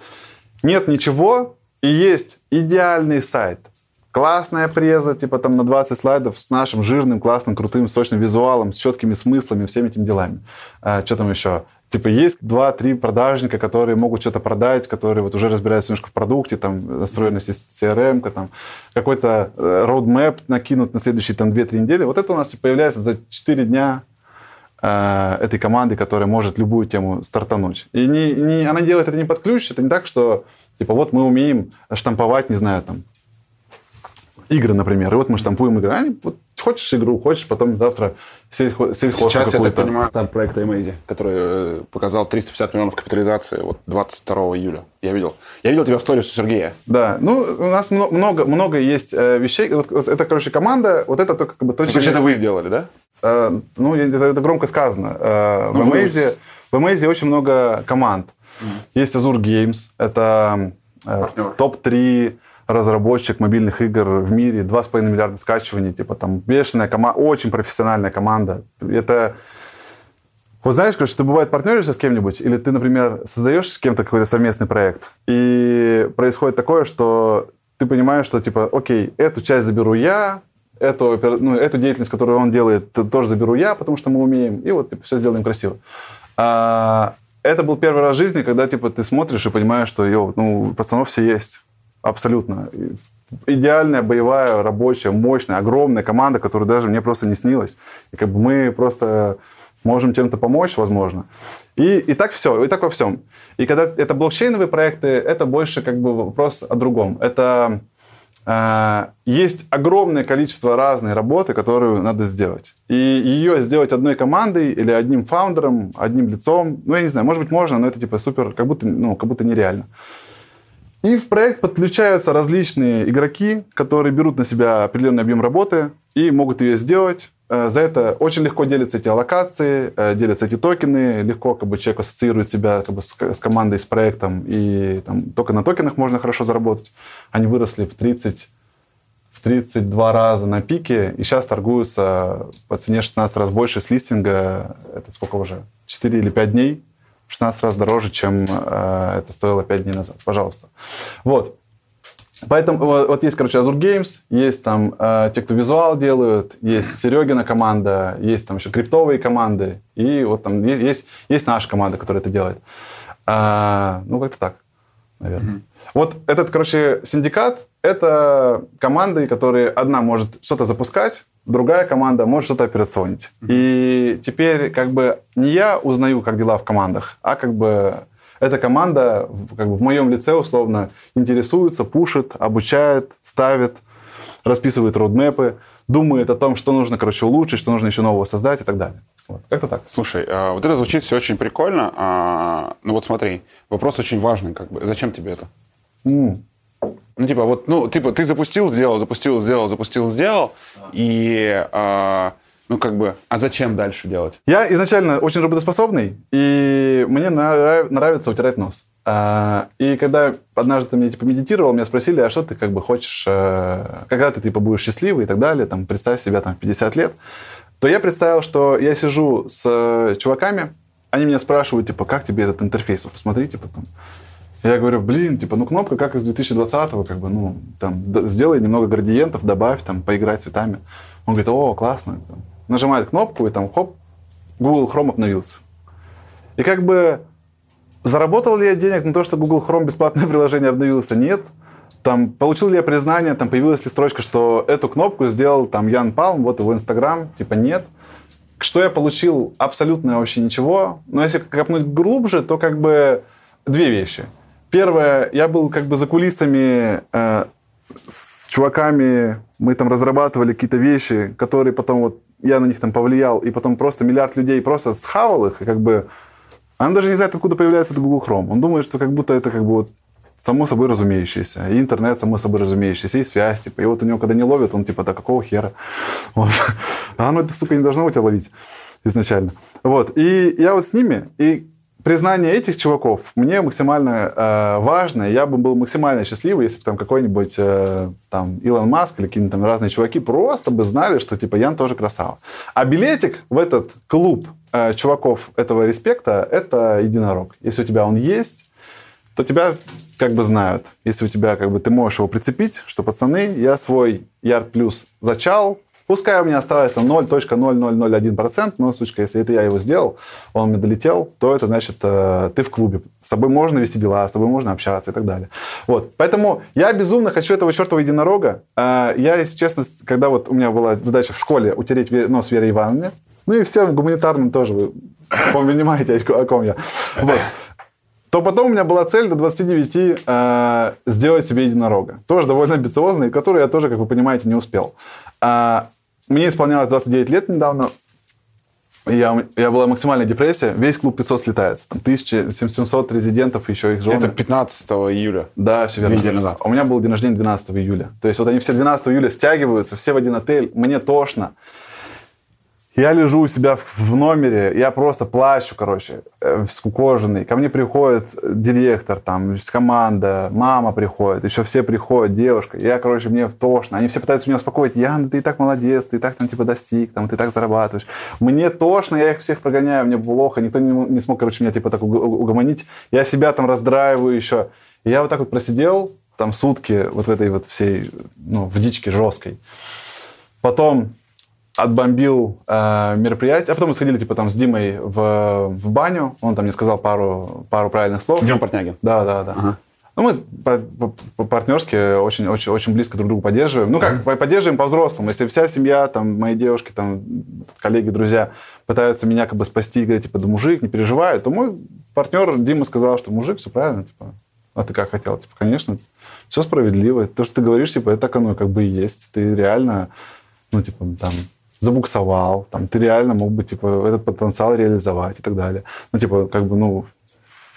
нет ничего, и есть идеальный сайт – классная преза, типа там на 20 слайдов с нашим жирным, классным, крутым, сочным визуалом, с четкими смыслами, всеми этими делами. А, что там еще? Типа есть два-три продажника, которые могут что-то продать, которые вот уже разбираются немножко в продукте, там, настроенность CRM, там, какой-то э, roadmap накинут на следующие там 2-3 недели. Вот это у нас типа, появляется за 4 дня э, этой команды, которая может любую тему стартануть. И не, не, она делает это не под ключ, это не так, что типа вот мы умеем штамповать, не знаю, там, игры, например. И вот мы штампуем игры. Они, вот, хочешь игру, хочешь потом завтра сельхо, сельхоз Сейчас, я так понимаю, там проект Amazing, который э, показал 350 миллионов капитализации вот 22 июля. Я видел. Я видел тебя в сторис у Сергея. Да. Ну, у нас много, много есть э, вещей. Вот, вот это, короче, команда. Вот это только как бы точно... Ну, это вы сделали, да? Э, ну, это, это громко сказано. Э, ну, в, Amazing, в Amazing очень много команд. Mm. Есть Azure Games. Это э, топ-3 разработчик мобильных игр в мире, 2,5 миллиарда скачиваний, типа там бешеная команда, очень профессиональная команда. Это вот знаешь, короче, ты бывает партнеришься с кем-нибудь, или ты, например, создаешь с кем-то какой-то совместный проект, и происходит такое, что ты понимаешь, что, типа, окей, эту часть заберу я, эту, ну, эту деятельность, которую он делает, тоже заберу я, потому что мы умеем, и вот типа, все сделаем красиво. А, это был первый раз в жизни, когда, типа, ты смотришь и понимаешь, что, йо, ну, пацанов все есть. Абсолютно. Идеальная, боевая, рабочая, мощная, огромная команда, которая даже мне просто не снилась. И как бы мы просто можем чем-то помочь, возможно. И, и так все, и так во всем. И когда это блокчейновые проекты, это больше как бы вопрос о другом. Это э, есть огромное количество разной работы, которую надо сделать. И ее сделать одной командой или одним фаундером, одним лицом, ну, я не знаю, может быть, можно, но это типа супер, как будто, ну, как будто нереально. И в проект подключаются различные игроки, которые берут на себя определенный объем работы и могут ее сделать. Э, за это очень легко делятся эти аллокации, э, делятся эти токены, легко как бы человек ассоциирует себя как бы, с, с командой, с проектом, и там, только на токенах можно хорошо заработать. Они выросли в 30 в 32 раза на пике, и сейчас торгуются по цене 16 раз больше с листинга. Это сколько уже? 4 или 5 дней в 16 раз дороже, чем э, это стоило 5 дней назад. Пожалуйста. Вот. Поэтому вот, вот есть, короче, Azure Games, есть там э, те, кто визуал делают, есть Серегина команда, есть там еще криптовые команды, и вот там есть, есть, есть наша команда, которая это делает. А, ну, как-то так, наверное. Mm-hmm. Вот этот, короче, синдикат — это команды, которые одна может что-то запускать, другая команда может что-то операционить. Mm-hmm. И теперь как бы не я узнаю, как дела в командах, а как бы эта команда как бы в моем лице условно интересуется, пушит, обучает, ставит, расписывает родмепы, думает о том, что нужно, короче, улучшить, что нужно еще нового создать и так далее. Вот. Как-то так. Слушай, а, вот это звучит все очень прикольно. А, ну вот смотри, вопрос очень важный. Как бы. Зачем тебе это? Mm. Ну, типа, вот, ну, типа, ты запустил, сделал, запустил, сделал, запустил, сделал, и, э, ну, как бы, а зачем дальше делать? Я изначально очень работоспособный, и мне нрав, нравится утирать нос. А, и когда однажды мне, типа, медитировал, меня спросили, а что ты, как бы, хочешь, а, когда ты, типа, будешь счастливый и так далее, там, представь себя, там, 50 лет, то я представил, что я сижу с э, чуваками, они меня спрашивают, типа, как тебе этот интерфейс? Вот посмотри, типа, там, я говорю, блин, типа, ну кнопка как из 2020-го, как бы, ну, там, сделай немного градиентов, добавь, там, поиграй цветами. Он говорит, о, классно. Там, нажимает кнопку, и там, хоп, Google Chrome обновился. И как бы, заработал ли я денег на то, что Google Chrome бесплатное приложение обновился? Нет. Там, получил ли я признание, там, появилась ли строчка, что эту кнопку сделал, там, Ян Палм, вот его Инстаграм? Типа, нет. Что я получил? Абсолютно вообще ничего. Но если копнуть глубже, то как бы две вещи – Первое, я был как бы за кулисами э, с чуваками, мы там разрабатывали какие-то вещи, которые потом вот я на них там повлиял, и потом просто миллиард людей просто схавал их, и как бы он даже не знает, откуда появляется этот Google Chrome. Он думает, что как будто это как бы вот само собой разумеющееся. И интернет само собой разумеющийся, и связь, типа. И вот у него, когда не ловит, он типа, да какого хера? Вот. А оно это, сука, не должно у тебя ловить изначально. Вот. И я вот с ними, и признание этих чуваков мне максимально э, важно. Я бы был максимально счастливый, если бы там какой-нибудь э, там Илон Маск или какие-нибудь там разные чуваки просто бы знали, что типа Ян тоже красава. А билетик в этот клуб э, чуваков этого респекта – это единорог. Если у тебя он есть, то тебя как бы знают. Если у тебя как бы ты можешь его прицепить, что пацаны, я свой Ярд Плюс зачал, Пускай у меня осталось там 0.0001%, но, сучка, если это я его сделал, он мне долетел, то это значит, э, ты в клубе. С тобой можно вести дела, с тобой можно общаться и так далее. Вот. Поэтому я безумно хочу этого чертова единорога. Э, я, если честно, когда вот у меня была задача в школе утереть нос Вере Ивановне, ну и всем гуманитарным тоже, вы понимаете, о ком я. Вот то потом у меня была цель до 29 э, сделать себе единорога. Тоже довольно амбициозный, который я тоже, как вы понимаете, не успел. Э, мне исполнялось 29 лет недавно. Я, я была максимальная депрессия. Весь клуб 500 слетается. Там 1700 резидентов, еще их жены. Это 15 июля. Да, все верно. Две недели назад. У меня был день рождения 12 июля. То есть вот они все 12 июля стягиваются, все в один отель. Мне тошно. Я лежу у себя в номере, я просто плачу, короче, э, скукоженный. Ко мне приходит директор, там, команда, мама приходит, еще все приходят, девушка. Я, короче, мне тошно. Они все пытаются меня успокоить. Ян, ты и так молодец, ты и так там, типа, достиг, там, ты так зарабатываешь. Мне тошно, я их всех прогоняю, мне плохо. Никто не, не смог, короче, меня, типа, так угомонить. Я себя там раздраиваю еще. Я вот так вот просидел, там, сутки вот в этой вот всей, ну, в дичке жесткой. Потом отбомбил э, мероприятие, а потом мы сходили типа там с Димой в, в баню, он там мне сказал пару, пару правильных слов. Дима Портнягин. Да, да, да. Ага. Ну, мы по, по, по партнерски очень, очень, очень близко друг друга поддерживаем. Ну, как, поддерживаем по-взрослому. Если вся семья, там, мои девушки, там, коллеги, друзья пытаются меня как бы спасти, говорят, типа, да мужик, не переживай, то мой партнер Дима сказал, что мужик, все правильно, типа, а ты как хотел? Типа, конечно, все справедливо. То, что ты говоришь, типа, это так оно как бы и есть. Ты реально, ну, типа, там, забуксовал, там, ты реально мог бы, типа, этот потенциал реализовать и так далее. Ну, типа, как бы, ну,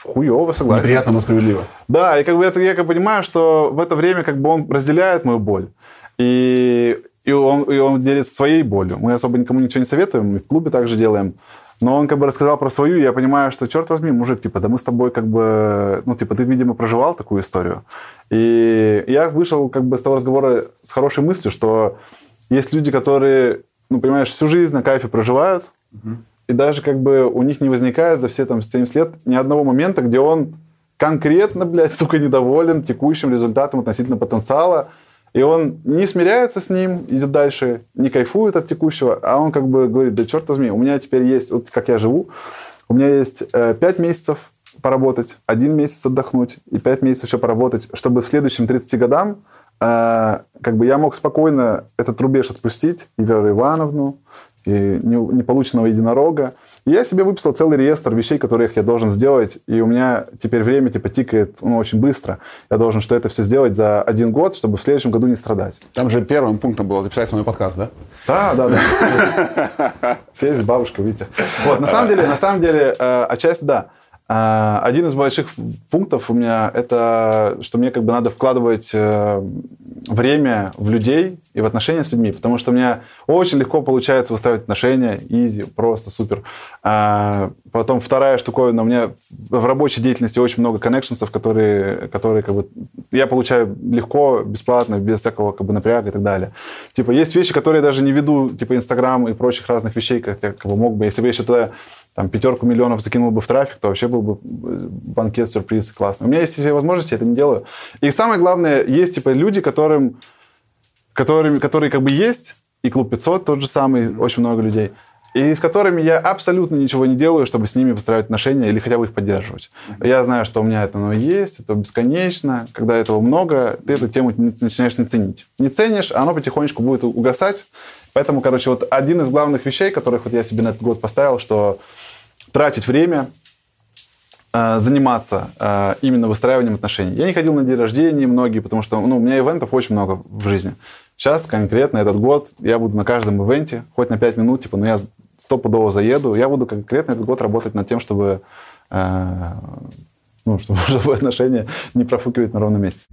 хуево, согласен. Неприятно, но справедливо. Да, и как бы это, я как понимаю, что в это время как бы он разделяет мою боль. И, и, он, и он делится своей болью. Мы особо никому ничего не советуем, мы в клубе также делаем. Но он как бы рассказал про свою, и я понимаю, что, черт возьми, мужик, типа, да мы с тобой как бы, ну, типа, ты, видимо, проживал такую историю. И я вышел как бы с того разговора с хорошей мыслью, что есть люди, которые ну, понимаешь, всю жизнь на кайфе проживают, угу. и даже как бы у них не возникает за все там 70 лет ни одного момента, где он конкретно, блядь, сука, недоволен текущим результатом относительно потенциала, и он не смиряется с ним, идет дальше, не кайфует от текущего, а он как бы говорит, да черт возьми, у меня теперь есть, вот как я живу, у меня есть э, 5 месяцев поработать, один месяц отдохнуть и 5 месяцев еще поработать, чтобы в следующем 30 годам а, как бы я мог спокойно этот рубеж отпустить, и Веру Ивановну, и неполученного единорога. И я себе выписал целый реестр вещей, которых я должен сделать, и у меня теперь время типа тикает ну, очень быстро. Я должен что это все сделать за один год, чтобы в следующем году не страдать. Там же первым пунктом было записать свой подкаст, да? Да, да, да. Сесть с бабушкой, видите. Вот, на самом деле, на самом деле, э, отчасти да. А, один из больших пунктов у меня это, что мне как бы надо вкладывать э, время в людей и в отношения с людьми, потому что у меня очень легко получается выстраивать отношения, изи, просто супер. А, потом вторая штуковина, у меня в рабочей деятельности очень много коннекшенсов, которые, которые как бы я получаю легко, бесплатно, без всякого как бы напряга и так далее. Типа есть вещи, которые я даже не веду, типа Инстаграм и прочих разных вещей, как я как бы мог бы, если бы я еще тогда там, пятерку миллионов закинул бы в трафик, то вообще был бы э, банкет, сюрприз классный. У меня есть все возможности, я это не делаю. И самое главное, есть типа люди, которым, которыми, которые как бы есть, и Клуб 500 тот же самый, очень много людей, и с которыми я абсолютно ничего не делаю, чтобы с ними выстраивать отношения или хотя бы их поддерживать. Я знаю, что у меня это оно есть, это бесконечно. Когда этого много, ты эту тему начинаешь не ценить. Не ценишь, а оно потихонечку будет угасать. Поэтому, короче, вот один из главных вещей, которых вот я себе на этот год поставил, что тратить время, э, заниматься э, именно выстраиванием отношений. Я не ходил на день рождения многие, потому что ну, у меня ивентов очень много в жизни. Сейчас конкретно этот год я буду на каждом ивенте, хоть на 5 минут, типа, но я стопудово заеду. Я буду конкретно этот год работать над тем, чтобы, э, ну, чтобы, чтобы отношения не профукивать на ровном месте.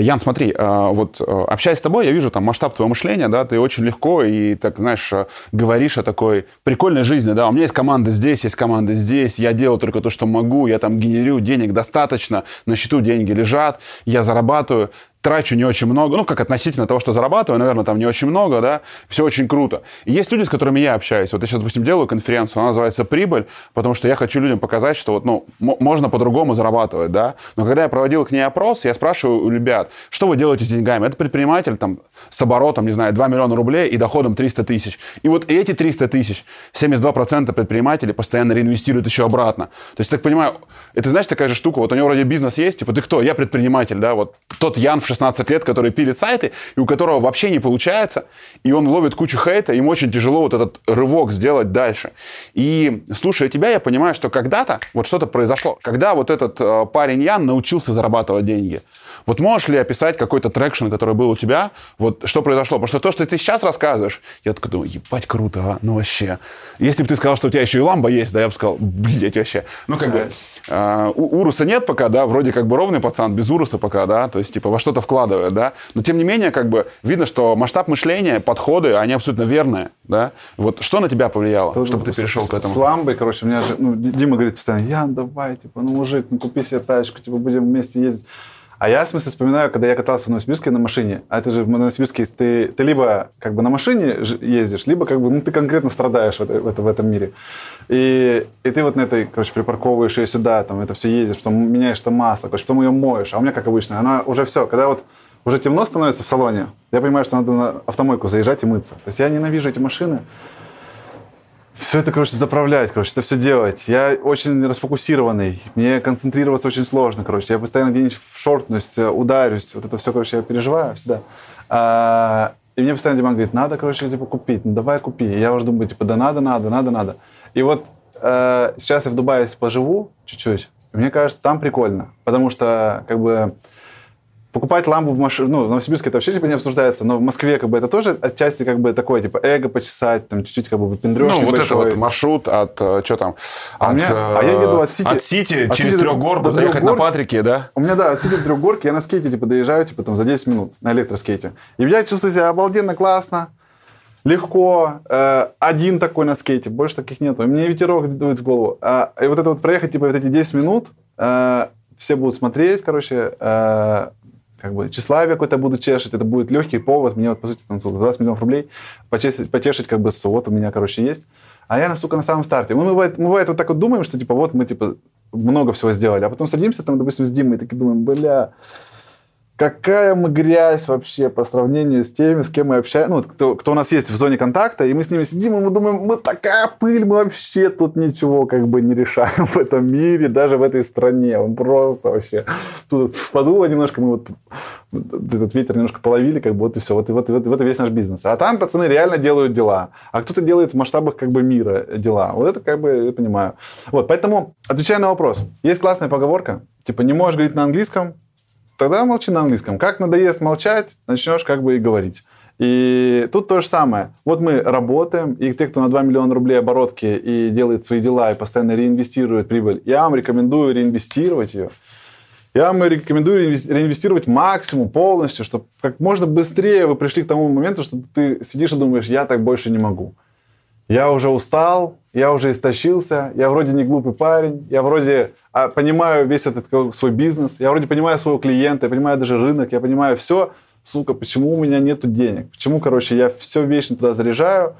Ян, смотри, а, вот а, общаясь с тобой, я вижу там масштаб твоего мышления, да, ты очень легко и, так, знаешь, а, говоришь о такой прикольной жизни, да, у меня есть команда здесь, есть команда здесь, я делаю только то, что могу, я там генерю денег достаточно, на счету деньги лежат, я зарабатываю. Трачу не очень много, ну, как относительно того, что зарабатываю, наверное, там не очень много, да, все очень круто. И есть люди, с которыми я общаюсь. Вот я сейчас, допустим, делаю конференцию, она называется «Прибыль», потому что я хочу людям показать, что вот, ну, можно по-другому зарабатывать, да. Но когда я проводил к ней опрос, я спрашиваю у ребят, что вы делаете с деньгами? Это предприниматель там с оборотом, не знаю, 2 миллиона рублей и доходом 300 тысяч. И вот эти 300 тысяч, 72% предпринимателей постоянно реинвестируют еще обратно. То есть, так понимаю, это, знаешь, такая же штука, вот у него вроде бизнес есть, типа, ты кто? Я предприниматель, да, вот тот Ян в 16 лет, который пилит сайты, и у которого вообще не получается, и он ловит кучу хейта, ему очень тяжело вот этот рывок сделать дальше. И слушая тебя, я понимаю, что когда-то вот что-то произошло, когда вот этот э, парень Ян научился зарабатывать деньги. Вот можешь ли описать какой-то traction, который был у тебя? Вот что произошло? Потому что то, что ты сейчас рассказываешь, я такой думаю, ебать, круто, а? ну вообще. Если бы ты сказал, что у тебя еще и ламба есть, да, я бы сказал, блядь, вообще. Ну, как бы, Uh, уруса нет пока, да, вроде как бы ровный пацан, без уруса пока, да, то есть типа во что-то вкладывает, да, но тем не менее как бы видно, что масштаб мышления, подходы, они абсолютно верные, да. Вот что на тебя повлияло, Тут чтобы ты перешел с, к этому? С ламбой, короче, у меня же, ну, Дима говорит постоянно, Ян, давай, типа, ну, мужик, ну, купи себе тачку, типа, будем вместе ездить. А я, в смысле, вспоминаю, когда я катался в Новосибирске на машине. А это же в Новосибирске ты, ты либо как бы на машине ездишь, либо как бы, ну, ты конкретно страдаешь в, это, в, это, в этом мире. И, и ты вот на этой, короче, припарковываешь ее сюда, там, это все ездишь, потом меняешь там масло, короче, потом ее моешь. А у меня, как обычно, она уже все, когда вот уже темно становится в салоне, я понимаю, что надо на автомойку заезжать и мыться. То есть я ненавижу эти машины все это, короче, заправлять, короче, это все делать. Я очень расфокусированный, мне концентрироваться очень сложно, короче. Я постоянно где-нибудь в шортнусь, э, ударюсь. Вот это все, короче, я переживаю всегда. А, и мне постоянно Диман говорит, надо, короче, типа, купить. Ну, давай купи. И я уже думаю, типа, да надо, надо, надо, надо. И вот э, сейчас я в Дубае поживу чуть-чуть. Мне кажется, там прикольно. Потому что, как бы, покупать ламбу в машину, ну, в Новосибирске это вообще типа не обсуждается, но в Москве как бы это тоже отчасти как бы такое, типа, эго почесать, там чуть-чуть как бы выпендрёж Ну, вот большой. это вот маршрут от, э, что там? А, от, меня, а я еду от Сити. От Сити от через Трехгорку доехать на Патрике, да? У меня, да, от Сити до Трехгорки я на скейте, типа, доезжаю, типа, там, за 10 минут на электроскейте. И я чувствую себя обалденно классно, легко, э, один такой на скейте, больше таких нету. И мне ветерок дует в голову. А, и вот это вот проехать, типа, вот эти 10 минут, э, все будут смотреть, короче, э, как бы тщеславие какое-то буду чешить, это будет легкий повод, мне вот, по сути, там, 20 миллионов рублей почесить, потешить, как бы, вот у меня, короче, есть. А я, сука, на самом старте. Мы, бывает, мы, бывает, вот так вот думаем, что, типа, вот мы, типа, много всего сделали, а потом садимся там, допустим, с Димой и такие думаем, бля, какая мы грязь вообще по сравнению с теми, с кем мы общаемся, ну, кто, кто у нас есть в зоне контакта, и мы с ними сидим, и мы думаем, мы такая пыль, мы вообще тут ничего как бы не решаем в этом мире, даже в этой стране. Он просто вообще... Тут подуло немножко, мы вот этот ветер немножко половили, как бы вот и все, вот, вот, вот, вот и весь наш бизнес. А там пацаны реально делают дела, а кто-то делает в масштабах как бы мира дела. Вот это как бы я понимаю. Вот, поэтому, отвечая на вопрос, есть классная поговорка, типа, не можешь говорить на английском, тогда молчи на английском. Как надоест молчать, начнешь как бы и говорить. И тут то же самое. Вот мы работаем, и те, кто на 2 миллиона рублей оборотки и делает свои дела, и постоянно реинвестирует прибыль, я вам рекомендую реинвестировать ее. Я вам рекомендую реинвестировать максимум, полностью, чтобы как можно быстрее вы пришли к тому моменту, что ты сидишь и думаешь, я так больше не могу. Я уже устал, я уже истощился, я вроде не глупый парень, я вроде а, понимаю весь этот свой бизнес, я вроде понимаю своего клиента, я понимаю даже рынок, я понимаю все, сука, почему у меня нету денег, почему, короче, я все вечно туда заряжаю,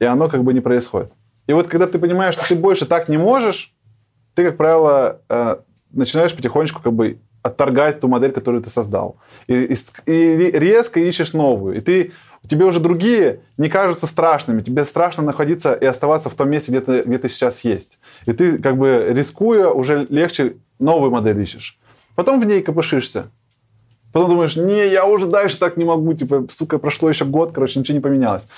и оно как бы не происходит. И вот когда ты понимаешь, что ты больше так не можешь, ты, как правило, э, начинаешь потихонечку как бы отторгать ту модель, которую ты создал. И, и, и резко ищешь новую. И ты тебе уже другие не кажутся страшными. Тебе страшно находиться и оставаться в том месте, где ты, где ты сейчас есть. И ты, как бы рискуя, уже легче новую модель ищешь. Потом в ней копышишься. Потом думаешь, не, я уже дальше так не могу. Типа, сука, прошло еще год, короче, ничего не поменялось.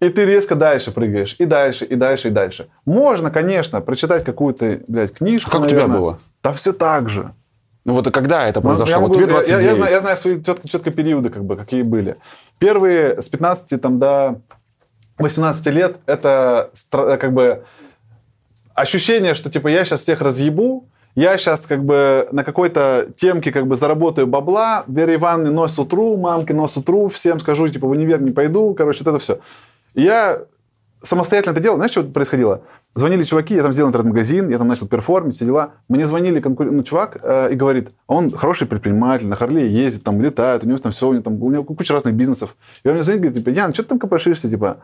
И ты резко дальше прыгаешь, и дальше, и дальше, и дальше. Можно, конечно, прочитать какую-то, блядь, книжку, Как наверное. у тебя было? Да все так же. Ну вот и когда это произошло? Я, могу, вот тебе 29. Я, я, знаю, я знаю свои четко, четко периоды, как бы, какие были. Первые с 15 там, до 18 лет это как бы ощущение, что типа я сейчас всех разъебу, я сейчас как бы на какой-то темке как бы заработаю бабла, Вера Ивановне нос утру, мамке нос утру, всем скажу, типа, в универ не пойду, короче, вот это все. я самостоятельно это делал. Знаешь, что происходило? Звонили чуваки, я там сделал интернет-магазин, я там начал перформить, все дела. Мне звонили конкур... ну, чувак э, и говорит, он хороший предприниматель, на Харле ездит, там летает, у него там все, у него там у него куча разных бизнесов. И он мне звонит, говорит, типа, Ян, что ты там копошишься, типа,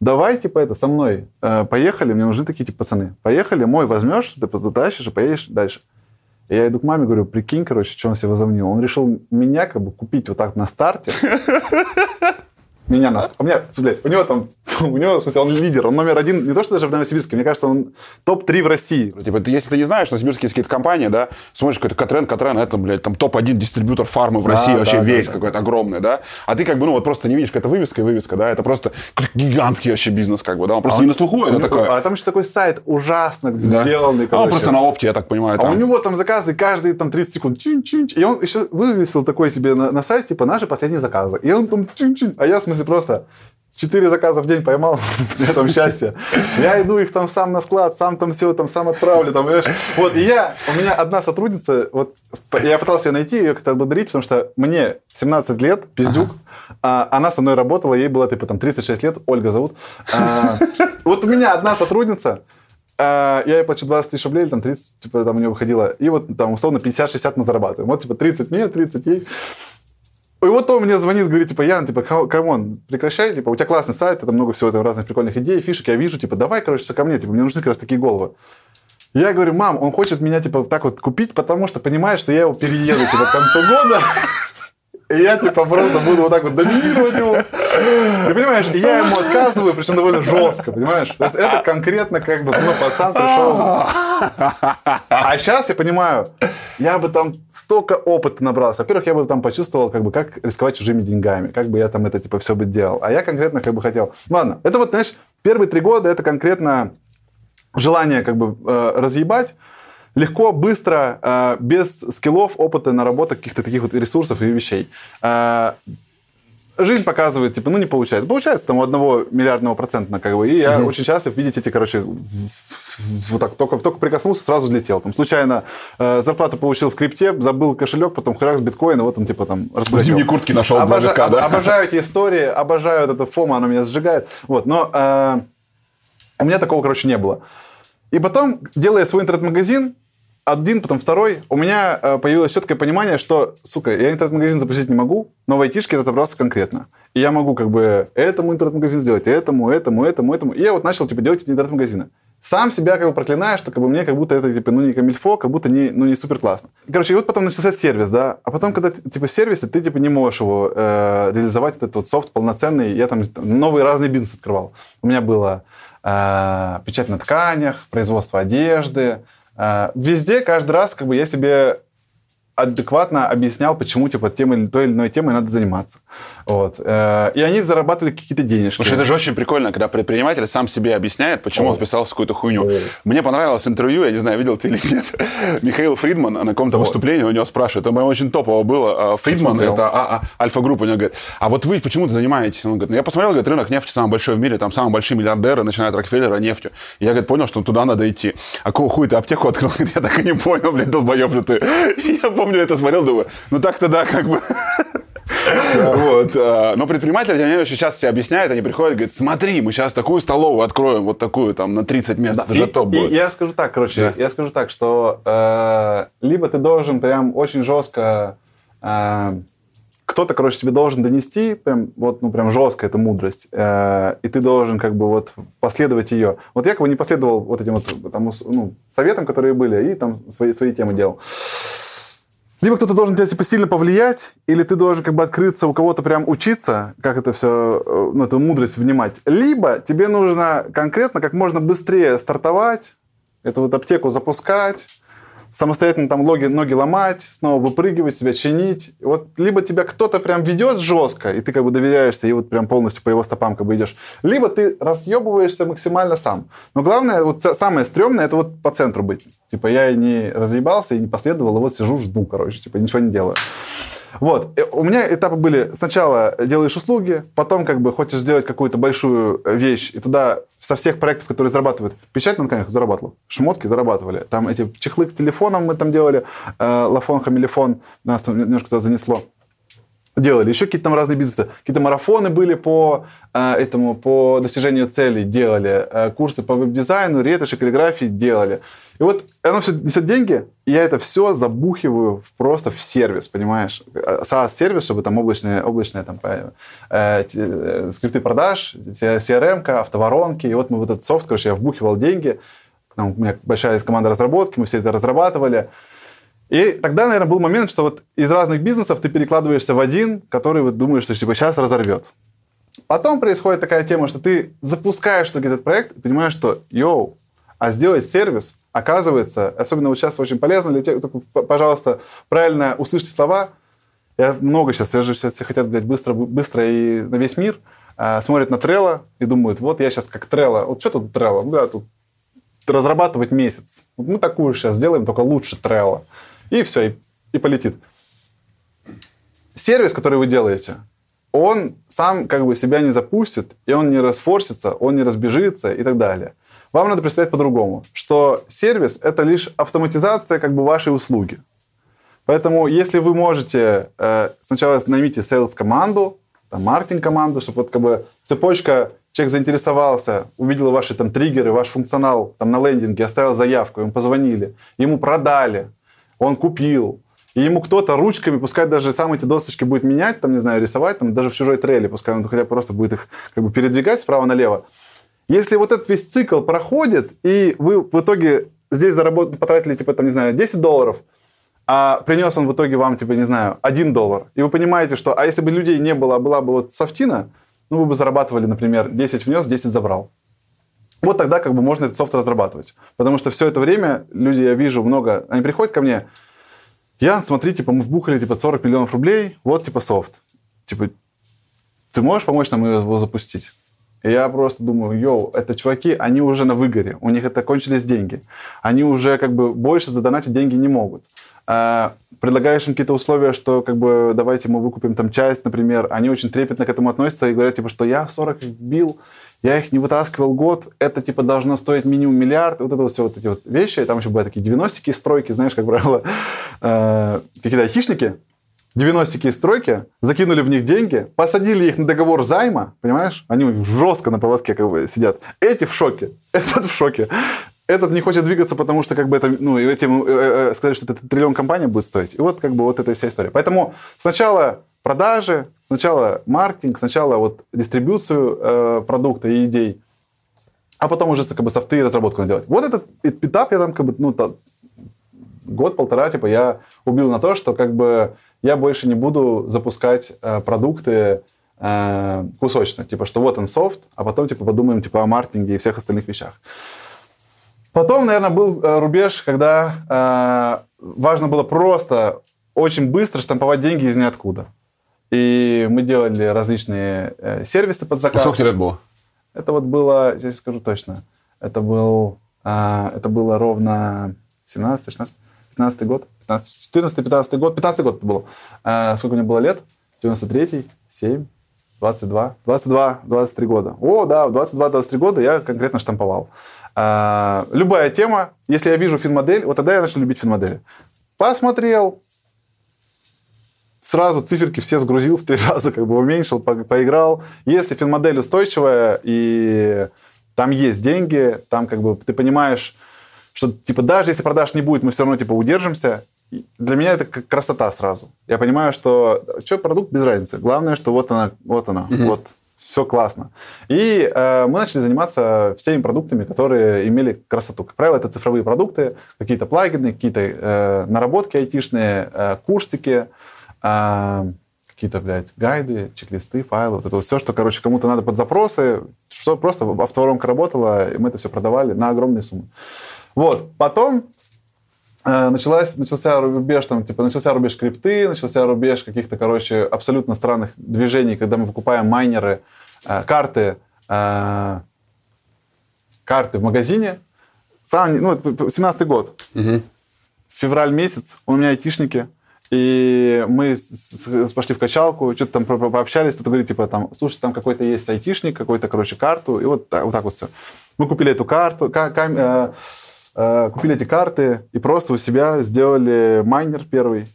давай, типа, это, со мной, э, поехали, мне нужны такие, типа, пацаны. Поехали, мой возьмешь, ты затащишь и поедешь дальше. И я иду к маме, говорю, прикинь, короче, что он себе возомнил. Он решил меня как бы купить вот так на старте. Меня на... У меня, у него там у него, в смысле, он лидер, он номер один, не то, что даже в Новосибирске, мне кажется, он топ-3 в России. Типа, ты, если ты не знаешь, Новосибирские какие-то компании, да, смотришь какой-то Катрен, Катрен, это, блядь, там топ-1 дистрибьютор фармы в России, да, вообще да, весь да, какой-то да. огромный, да, а ты как бы, ну, вот просто не видишь, какая-то вывеска и вывеска, да, это просто гигантский вообще бизнес, как бы, да, он просто а не на слуху, это такое. А там еще такой сайт ужасно да. сделанный, короче. А он просто на опте, я так понимаю. Там. А у него там заказы каждые там 30 секунд, чин-чин, и он еще вывесил такой себе на, на сайт, типа, наши последние заказы. И он там чин-чин, а я, в смысле, просто четыре заказа в день поймал, я там счастье. Я иду их там сам на склад, сам там все, там сам отправлю, там, понимаешь? Вот, и я, у меня одна сотрудница, вот, я пытался ее найти, ее как-то ободрить, потому что мне 17 лет, пиздюк, ага. а, она со мной работала, ей было, типа, там, 36 лет, Ольга зовут. А, вот у меня одна сотрудница, а, я ей плачу 20 тысяч рублей, там 30, типа, там у нее выходило, и вот там, условно, 50-60 мы зарабатываем. Вот, типа, 30 мне, 30 ей. И вот он мне звонит, говорит, типа, Ян, типа, come on, прекращай, типа, у тебя классный сайт, это много всего там разных прикольных идей, фишек, я вижу, типа, давай, короче, ко мне, типа, мне нужны как раз такие головы. Я говорю, мам, он хочет меня, типа, так вот купить, потому что понимает, что я его перееду, типа, к концу года. И я, типа, просто буду вот так вот доминировать его. И понимаешь, я ему отказываю, причем довольно жестко, понимаешь? То есть это конкретно как бы, ну, пацан пришел. А сейчас я понимаю, я бы там столько опыта набрался. Во-первых, я бы там почувствовал, как бы, как рисковать чужими деньгами, как бы я там это, типа, все бы делал. А я конкретно как бы хотел. Ладно, это вот, знаешь, первые три года это конкретно желание как бы э, разъебать, легко, быстро, э, без скиллов, опыта, наработок каких-то таких вот ресурсов и вещей. Жизнь показывает, типа, ну, не получается. Получается там у одного миллиардного процента, как бы, и я угу. очень счастлив видеть эти, короче, вот так, только, только прикоснулся, сразу взлетел. Там, случайно э, зарплату получил в крипте, забыл кошелек, потом храк с биткоина, вот он, типа, там, разбросил. Зимние куртки нашел Обожа... битка, да? Обожаю эти истории, обожаю вот это фома, оно меня сжигает. Вот, но э, у меня такого, короче, не было. И потом, делая свой интернет-магазин, один, потом второй, у меня э, появилось четкое понимание, что, сука, я интернет-магазин запустить не могу, но в айтишке разобраться конкретно. И я могу как бы этому интернет-магазин сделать, этому, этому, этому, этому. И я вот начал, типа, делать эти интернет-магазины. Сам себя как бы проклинаю, что как бы мне как будто это, типа, ну, не камильфо, как будто не, ну, не супер классно. Короче, и вот потом начался сервис, да, а потом, когда, типа, в сервисе, ты, типа, не можешь его э, реализовать, этот вот софт полноценный, я там новый разный бизнес открывал. У меня было э, печать на тканях, производство одежды, везде, каждый раз, как бы я себе адекватно объяснял, почему типа тем или той или иной темой надо заниматься. Вот. Э, и они зарабатывали какие-то денежки. Слушай, это же очень прикольно, когда предприниматель сам себе объясняет, почему О. он вписался в какую-то хуйню. О. Мне понравилось интервью, я не знаю, видел ты или нет, Михаил Фридман на каком-то выступлении у него спрашивает, это очень топово было. А, Фридман, это а, а, альфа-группа, у него говорит, а вот вы почему-то занимаетесь? Он говорит, ну, я посмотрел, говорит, рынок нефти самый большой в мире, там самые большие миллиардеры, начиная от Рокфеллера, нефтью. И я, говорит, понял, что туда надо идти. А какого хуя ты аптеку открыл? Я так и не понял, блядь, долбоеб ты. Я помню, это смотрел, думаю, ну так-то да, как бы. Вот. А, но предприниматели, они часто себе объясняют, они приходят и говорят, смотри, мы сейчас такую столовую откроем, вот такую там на 30 мест, это же топ будет. Я скажу так, короче, я скажу так, что э, либо ты должен прям очень жестко э, кто-то, короче, тебе должен донести прям, вот, ну, прям жестко эту мудрость, э, и ты должен как бы вот последовать ее. Вот я как бы не последовал вот этим вот тому, ну, советам, которые были, и там свои, свои темы делал. Либо кто-то должен тебя типа сильно повлиять, или ты должен как бы открыться у кого-то прям учиться, как это все, э, ну, эту мудрость внимать. Либо тебе нужно конкретно как можно быстрее стартовать, эту вот аптеку запускать, самостоятельно там логи, ноги ломать, снова выпрыгивать, себя чинить. Вот либо тебя кто-то прям ведет жестко, и ты как бы доверяешься, и вот прям полностью по его стопам как бы идешь. Либо ты разъебываешься максимально сам. Но главное, вот самое стрёмное, это вот по центру быть. Типа я и не разъебался, и не последовал, и вот сижу, жду, короче, типа ничего не делаю. Вот. У меня этапы были сначала делаешь услуги, потом как бы хочешь сделать какую-то большую вещь, и туда со всех проектов, которые зарабатывают, печать на тканях зарабатывал, шмотки зарабатывали. Там эти чехлы к телефонам мы там делали, э, лафон, хамелефон, нас там немножко туда занесло. делали, еще какие-то там разные бизнесы, какие-то марафоны были по э, этому, по достижению целей делали, э, курсы по веб-дизайну, ретуши, каллиграфии делали. И вот оно все несет деньги, и я это все забухиваю просто в сервис, понимаешь? SaaS-сервис, чтобы там облачные, облачные там, э, э, скрипты продаж, CRM-ка, автоворонки, и вот мы вот этот софт, короче, я вбухивал деньги, там, у меня большая команда разработки, мы все это разрабатывали, и тогда, наверное, был момент, что вот из разных бизнесов ты перекладываешься в один, который вот думаешь, что типа сейчас разорвет. Потом происходит такая тема, что ты запускаешь этот проект и понимаешь, что йоу, а сделать сервис, оказывается, особенно вот сейчас очень полезно для тех, только, пожалуйста, правильно услышьте слова. Я много сейчас вижу, сейчас все хотят, блядь, быстро, быстро и на весь мир. А, смотрят на Трелло и думают, вот я сейчас как Трелло. Вот что тут Трелло? Ну, да, тут разрабатывать месяц. Вот мы такую сейчас сделаем, только лучше Трелло и все, и, и полетит. Сервис, который вы делаете, он сам как бы себя не запустит, и он не расфорсится, он не разбежится и так далее. Вам надо представить по-другому, что сервис — это лишь автоматизация как бы вашей услуги. Поэтому если вы можете э, сначала наймите sales-команду, маркетинг-команду, чтобы вот как бы цепочка, человек заинтересовался, увидел ваши там триггеры, ваш функционал там на лендинге, оставил заявку, ему позвонили, ему продали, он купил, и ему кто-то ручками, пускай даже сам эти досочки будет менять, там, не знаю, рисовать, там, даже в чужой трейле, пускай он хотя бы просто будет их как бы передвигать справа налево. Если вот этот весь цикл проходит, и вы в итоге здесь заработали, потратили, типа, там, не знаю, 10 долларов, а принес он в итоге вам, типа, не знаю, 1 доллар, и вы понимаете, что, а если бы людей не было, а была бы вот софтина, ну, вы бы зарабатывали, например, 10 внес, 10 забрал. Вот тогда как бы можно этот софт разрабатывать. Потому что все это время люди, я вижу много, они приходят ко мне, я, смотри, типа, мы вбухали, типа, 40 миллионов рублей, вот, типа, софт. Типа, ты можешь помочь нам его запустить? Я просто думаю, йоу, это чуваки, они уже на выгоре, у них это кончились деньги. Они уже как бы больше задонатить деньги не могут. А, предлагаешь им какие-то условия, что как бы давайте мы выкупим там часть, например, они очень трепетно к этому относятся и говорят, типа, что я 40 бил, я их не вытаскивал год, это типа должно стоить минимум миллиард, вот это вот все вот эти вот вещи, там еще были такие 90-ки стройки, знаешь, как правило, э, какие-то айтишники, 90-ки стройки, закинули в них деньги, посадили их на договор займа, понимаешь? Они жестко на поводке как бы сидят. Эти в шоке, этот в шоке. Этот не хочет двигаться, потому что как бы это, ну, этим э, э, сказали, что это триллион компания будет стоить. И вот как бы вот эта вся история. Поэтому сначала продажи, сначала маркетинг, сначала вот дистрибуцию э, продукта и идей, а потом уже как бы софты и разработку делать. Вот этот этап я там как бы, ну, год-полтора, типа, я убил на то, что как бы я больше не буду запускать э, продукты э, кусочно. Типа, что вот он софт, а потом, типа, подумаем, типа, о маркетинге и всех остальных вещах. Потом, наверное, был э, рубеж, когда э, важно было просто очень быстро штамповать деньги из ниоткуда. И мы делали различные э, сервисы под заказ. Сколько лет было? Это вот было, сейчас скажу точно, это, был, э, это было ровно 17, 16, 15 год, 14, 15 год, 15 год это было. Э, сколько мне было лет? 93, 7, 22, 22, 23 года. О, да, в 22-23 года я конкретно штамповал. Э, любая тема, если я вижу финмодель, вот тогда я начал любить финмодели. Посмотрел, сразу циферки все сгрузил в три раза, как бы уменьшил, по поиграл. Если финмодель устойчивая и там есть деньги, там как бы ты понимаешь, что типа даже если продаж не будет, мы все равно типа удержимся. Для меня это как красота сразу. Я понимаю, что что продукт без разницы. Главное, что вот она, вот она, mm-hmm. вот все классно. И э, мы начали заниматься всеми продуктами, которые имели красоту. Как правило, это цифровые продукты, какие-то плагины, какие-то э, наработки айтишные, э, курсики, а, какие-то, блядь, гайды, чек-листы, файлы, вот это вот все, что, короче, кому-то надо под запросы, что просто автоворонка работала, и мы это все продавали на огромные суммы. Вот, потом э, началась, начался рубеж, там, типа, начался рубеж крипты, начался рубеж каких-то, короче, абсолютно странных движений, когда мы покупаем майнеры, э, карты, э, карты в магазине. Сам, ну, 17 год. Угу. Февраль месяц, у меня айтишники, и мы пошли в качалку, что-то там пообщались, кто-то говорит, типа, там, слушай, там какой-то есть айтишник, какой-то, короче, карту, и вот так вот, так вот все. Мы купили эту карту, кам, э, э, купили эти карты и просто у себя сделали майнер первый,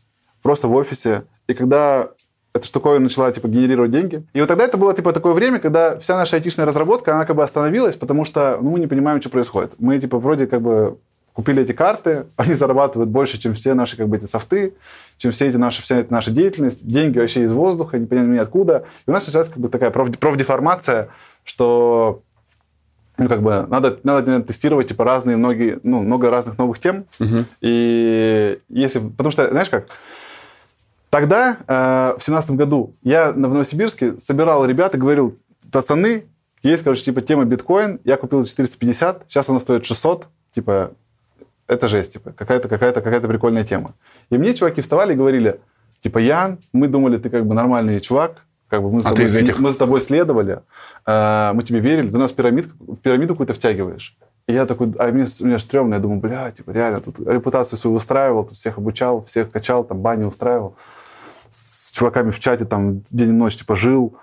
просто в офисе. И когда эта штуковина начала, типа, генерировать деньги. И вот тогда это было, типа, такое время, когда вся наша айтишная разработка, она как бы остановилась, потому что, ну, мы не понимаем, что происходит. Мы, типа, вроде как бы купили эти карты, они зарабатывают больше, чем все наши, как бы, эти софты, чем все эти наши, вся эта наша деятельность, деньги вообще из воздуха, непонятно откуда. И у нас сейчас как бы такая профдеформация, что ну, как бы надо, надо тестировать типа разные многие, ну, много разных новых тем. Угу. И если, потому что, знаешь как, тогда, э, в семнадцатом году, я в Новосибирске собирал ребят и говорил, пацаны, есть, короче, типа тема биткоин, я купил 450, сейчас она стоит 600, типа, это жесть, типа, какая-то, какая-то, какая-то прикольная тема. И мне чуваки вставали и говорили, типа, Ян, мы думали, ты как бы нормальный чувак, как бы мы, с, а тобой, этих... мы с тобой следовали, э, мы тебе верили, ты нас пирамид, в пирамиду какую-то втягиваешь. И я такой, а мне, мне стрёмно, я думаю, бля, типа, реально, тут репутацию свою устраивал, тут всех обучал, всех качал, там, бани устраивал. С чуваками в чате там день и ночь, типа, жил.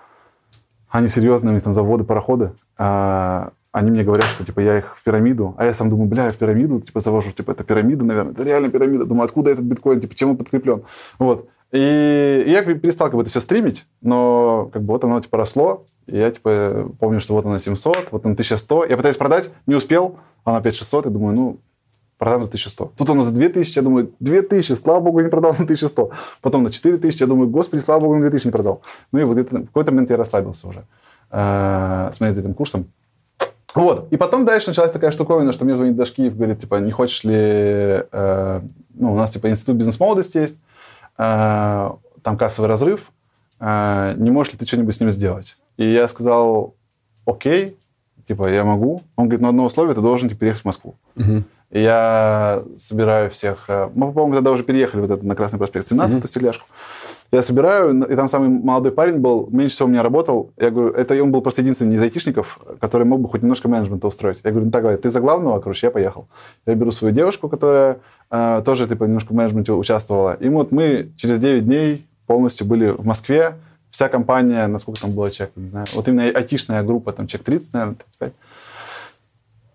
Они серьезные, у них там заводы, пароходы. А, они мне говорят, что, типа, я их в пирамиду, а я сам думаю, бля, я в пирамиду, типа, завожу, типа, это пирамида, наверное, это реально пирамида. Думаю, откуда этот биткоин, типа, чем он подкреплен? Вот. И я перестал как бы это все стримить, но как бы вот оно типа росло, и я типа помню, что вот оно 700, вот оно 1100. Я пытаюсь продать, не успел, оно опять 600, и думаю, ну, продам за 1100. Тут оно за 2000, я думаю, 2000, слава богу, не продал на 1100. Потом на 4000, я думаю, господи, слава богу, на 2000 не продал. Ну и вот в какой-то момент я расслабился уже, э, смотреть за этим курсом. Вот. И потом дальше началась такая штуковина, что мне звонит Дашкиев, говорит, типа, не хочешь ли... Э, ну, у нас, типа, институт бизнес-молодости есть, там кассовый разрыв, э, не можешь ли ты что-нибудь с ним сделать? И я сказал, окей, типа, я могу. Он говорит, ну, одно условие, ты должен типа, переехать в Москву. Угу. И я собираю всех... Э, мы, по-моему, тогда уже переехали вот это на Красный проспект 17, угу. стеляшку. Я собираю, и там самый молодой парень был, меньше всего у меня работал. Я говорю, это он был просто единственный из айтишников, который мог бы хоть немножко менеджмента устроить. Я говорю, ну так, ты за главного, короче, я поехал. Я беру свою девушку, которая э, тоже типа немножко в менеджменте участвовала. И вот мы через 9 дней полностью были в Москве. Вся компания, насколько там было человек, не знаю, вот именно айтишная группа, там человек 30, наверное, 35.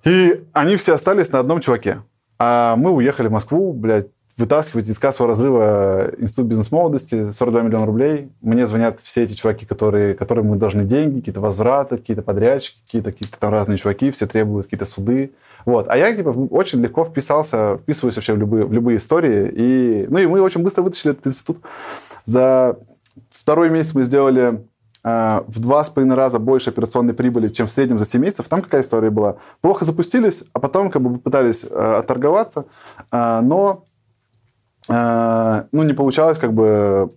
И они все остались на одном чуваке. А мы уехали в Москву, блядь, вытаскивать из кассового разрыва институт бизнес-молодости 42 миллиона рублей. Мне звонят все эти чуваки, которые, которым мы должны деньги, какие-то возвраты, какие-то подрядчики, какие-то какие там разные чуваки, все требуют какие-то суды. Вот. А я типа, очень легко вписался, вписываюсь вообще в любые, в любые истории. И, ну и мы очень быстро вытащили этот институт. За второй месяц мы сделали э, в два с половиной раза больше операционной прибыли, чем в среднем за 7 месяцев. Там какая история была? Плохо запустились, а потом как бы пытались э, отторговаться, э, но ну, не получалось, как бы,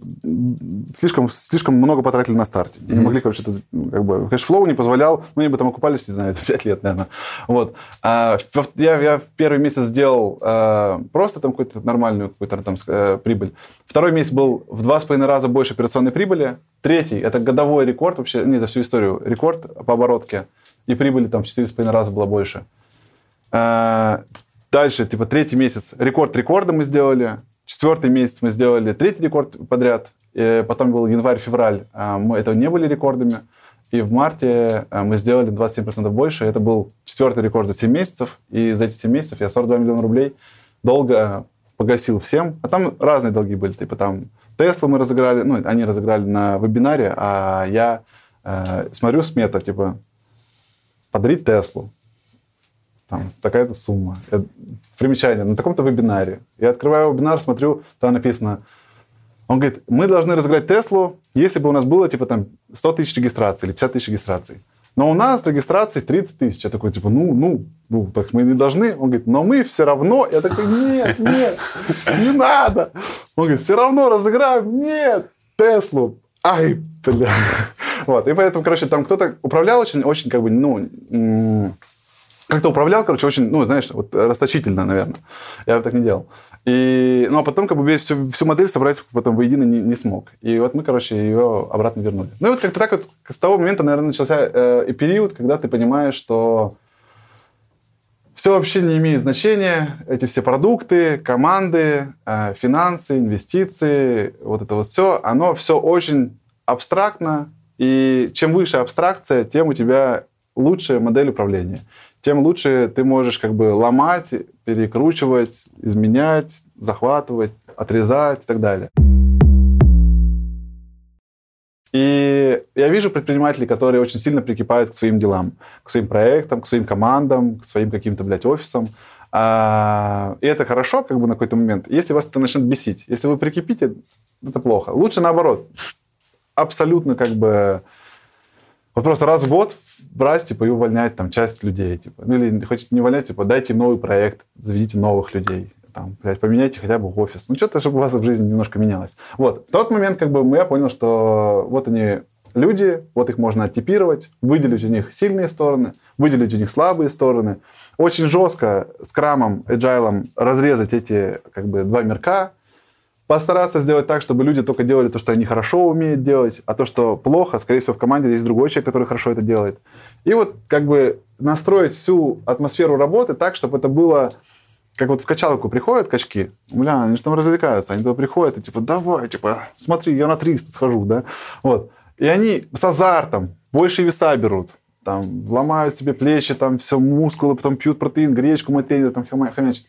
слишком, слишком много потратили на старте. Mm-hmm. Не могли, короче, это, ну, как бы, cashflow не позволял, ну, они бы там окупались, не знаю, 5 лет, наверное. Вот. А, я, я в первый месяц сделал а, просто там какую-то нормальную какую-то там а, прибыль. Второй месяц был в два с половиной раза больше операционной прибыли. Третий, это годовой рекорд вообще, не, за всю историю, рекорд по оборотке. И прибыли там в четыре с половиной раза было больше. А, дальше, типа, третий месяц, рекорд рекорда мы сделали. Четвертый месяц мы сделали третий рекорд подряд. И потом был январь-февраль. А, мы это не были рекордами. И в марте а, мы сделали 27% больше. Это был четвертый рекорд за 7 месяцев. И за эти 7 месяцев я 42 миллиона рублей долго погасил всем. А там разные долги были. Типа там Теслу мы разыграли, ну, они разыграли на вебинаре, а я э, смотрю смета, типа, подарить Теслу там такая-то сумма. Я, примечание, на таком-то вебинаре. Я открываю вебинар, смотрю, там написано, он говорит, мы должны разыграть Теслу, если бы у нас было, типа, там, 100 тысяч регистраций или 50 тысяч регистраций. Но у нас регистраций 30 тысяч. Я такой, типа, ну, ну, ну, так мы не должны. Он говорит, но мы все равно. Я такой, нет, нет, не надо. Он говорит, все равно разыграем. Нет, Теслу. Ай, бля. Вот, и поэтому, короче, там кто-то управлял очень, очень, как бы, ну, как-то управлял, короче, очень, ну, знаешь, вот расточительно, наверное. Я так не делал. И, ну, а потом как бы всю, всю модель собрать потом воедино не, не смог. И вот мы, короче, ее обратно вернули. Ну, и вот как-то так вот с того момента, наверное, начался э, период, когда ты понимаешь, что все вообще не имеет значения. Эти все продукты, команды, э, финансы, инвестиции, вот это вот все, оно все очень абстрактно. И чем выше абстракция, тем у тебя лучшая модель управления тем лучше ты можешь как бы ломать, перекручивать, изменять, захватывать, отрезать и так далее. И я вижу предпринимателей, которые очень сильно прикипают к своим делам, к своим проектам, к своим командам, к своим каким-то, блядь, офисам. А, и это хорошо, как бы, на какой-то момент. Если вас это начнет бесить, если вы прикипите, это плохо. Лучше наоборот. Абсолютно, как бы, вот просто раз в год брать, типа, и увольнять там часть людей, типа. Ну, или хотите не увольнять, типа, дайте новый проект, заведите новых людей там, блядь, поменяйте хотя бы офис. Ну, что-то, чтобы у вас в жизни немножко менялось. Вот. В тот момент, как бы, я понял, что вот они люди, вот их можно оттипировать, выделить у них сильные стороны, выделить у них слабые стороны. Очень жестко с крамом, agile разрезать эти, как бы, два мирка, постараться сделать так, чтобы люди только делали то, что они хорошо умеют делать, а то, что плохо, скорее всего, в команде есть другой человек, который хорошо это делает. И вот как бы настроить всю атмосферу работы так, чтобы это было как вот в качалку приходят качки, бля, они же там развлекаются, они туда приходят и типа, давай, типа, смотри, я на 300 схожу, да, вот. И они с азартом больше веса берут, там, ломают себе плечи, там, все, мускулы, потом пьют протеин, гречку, мать там, хомячат.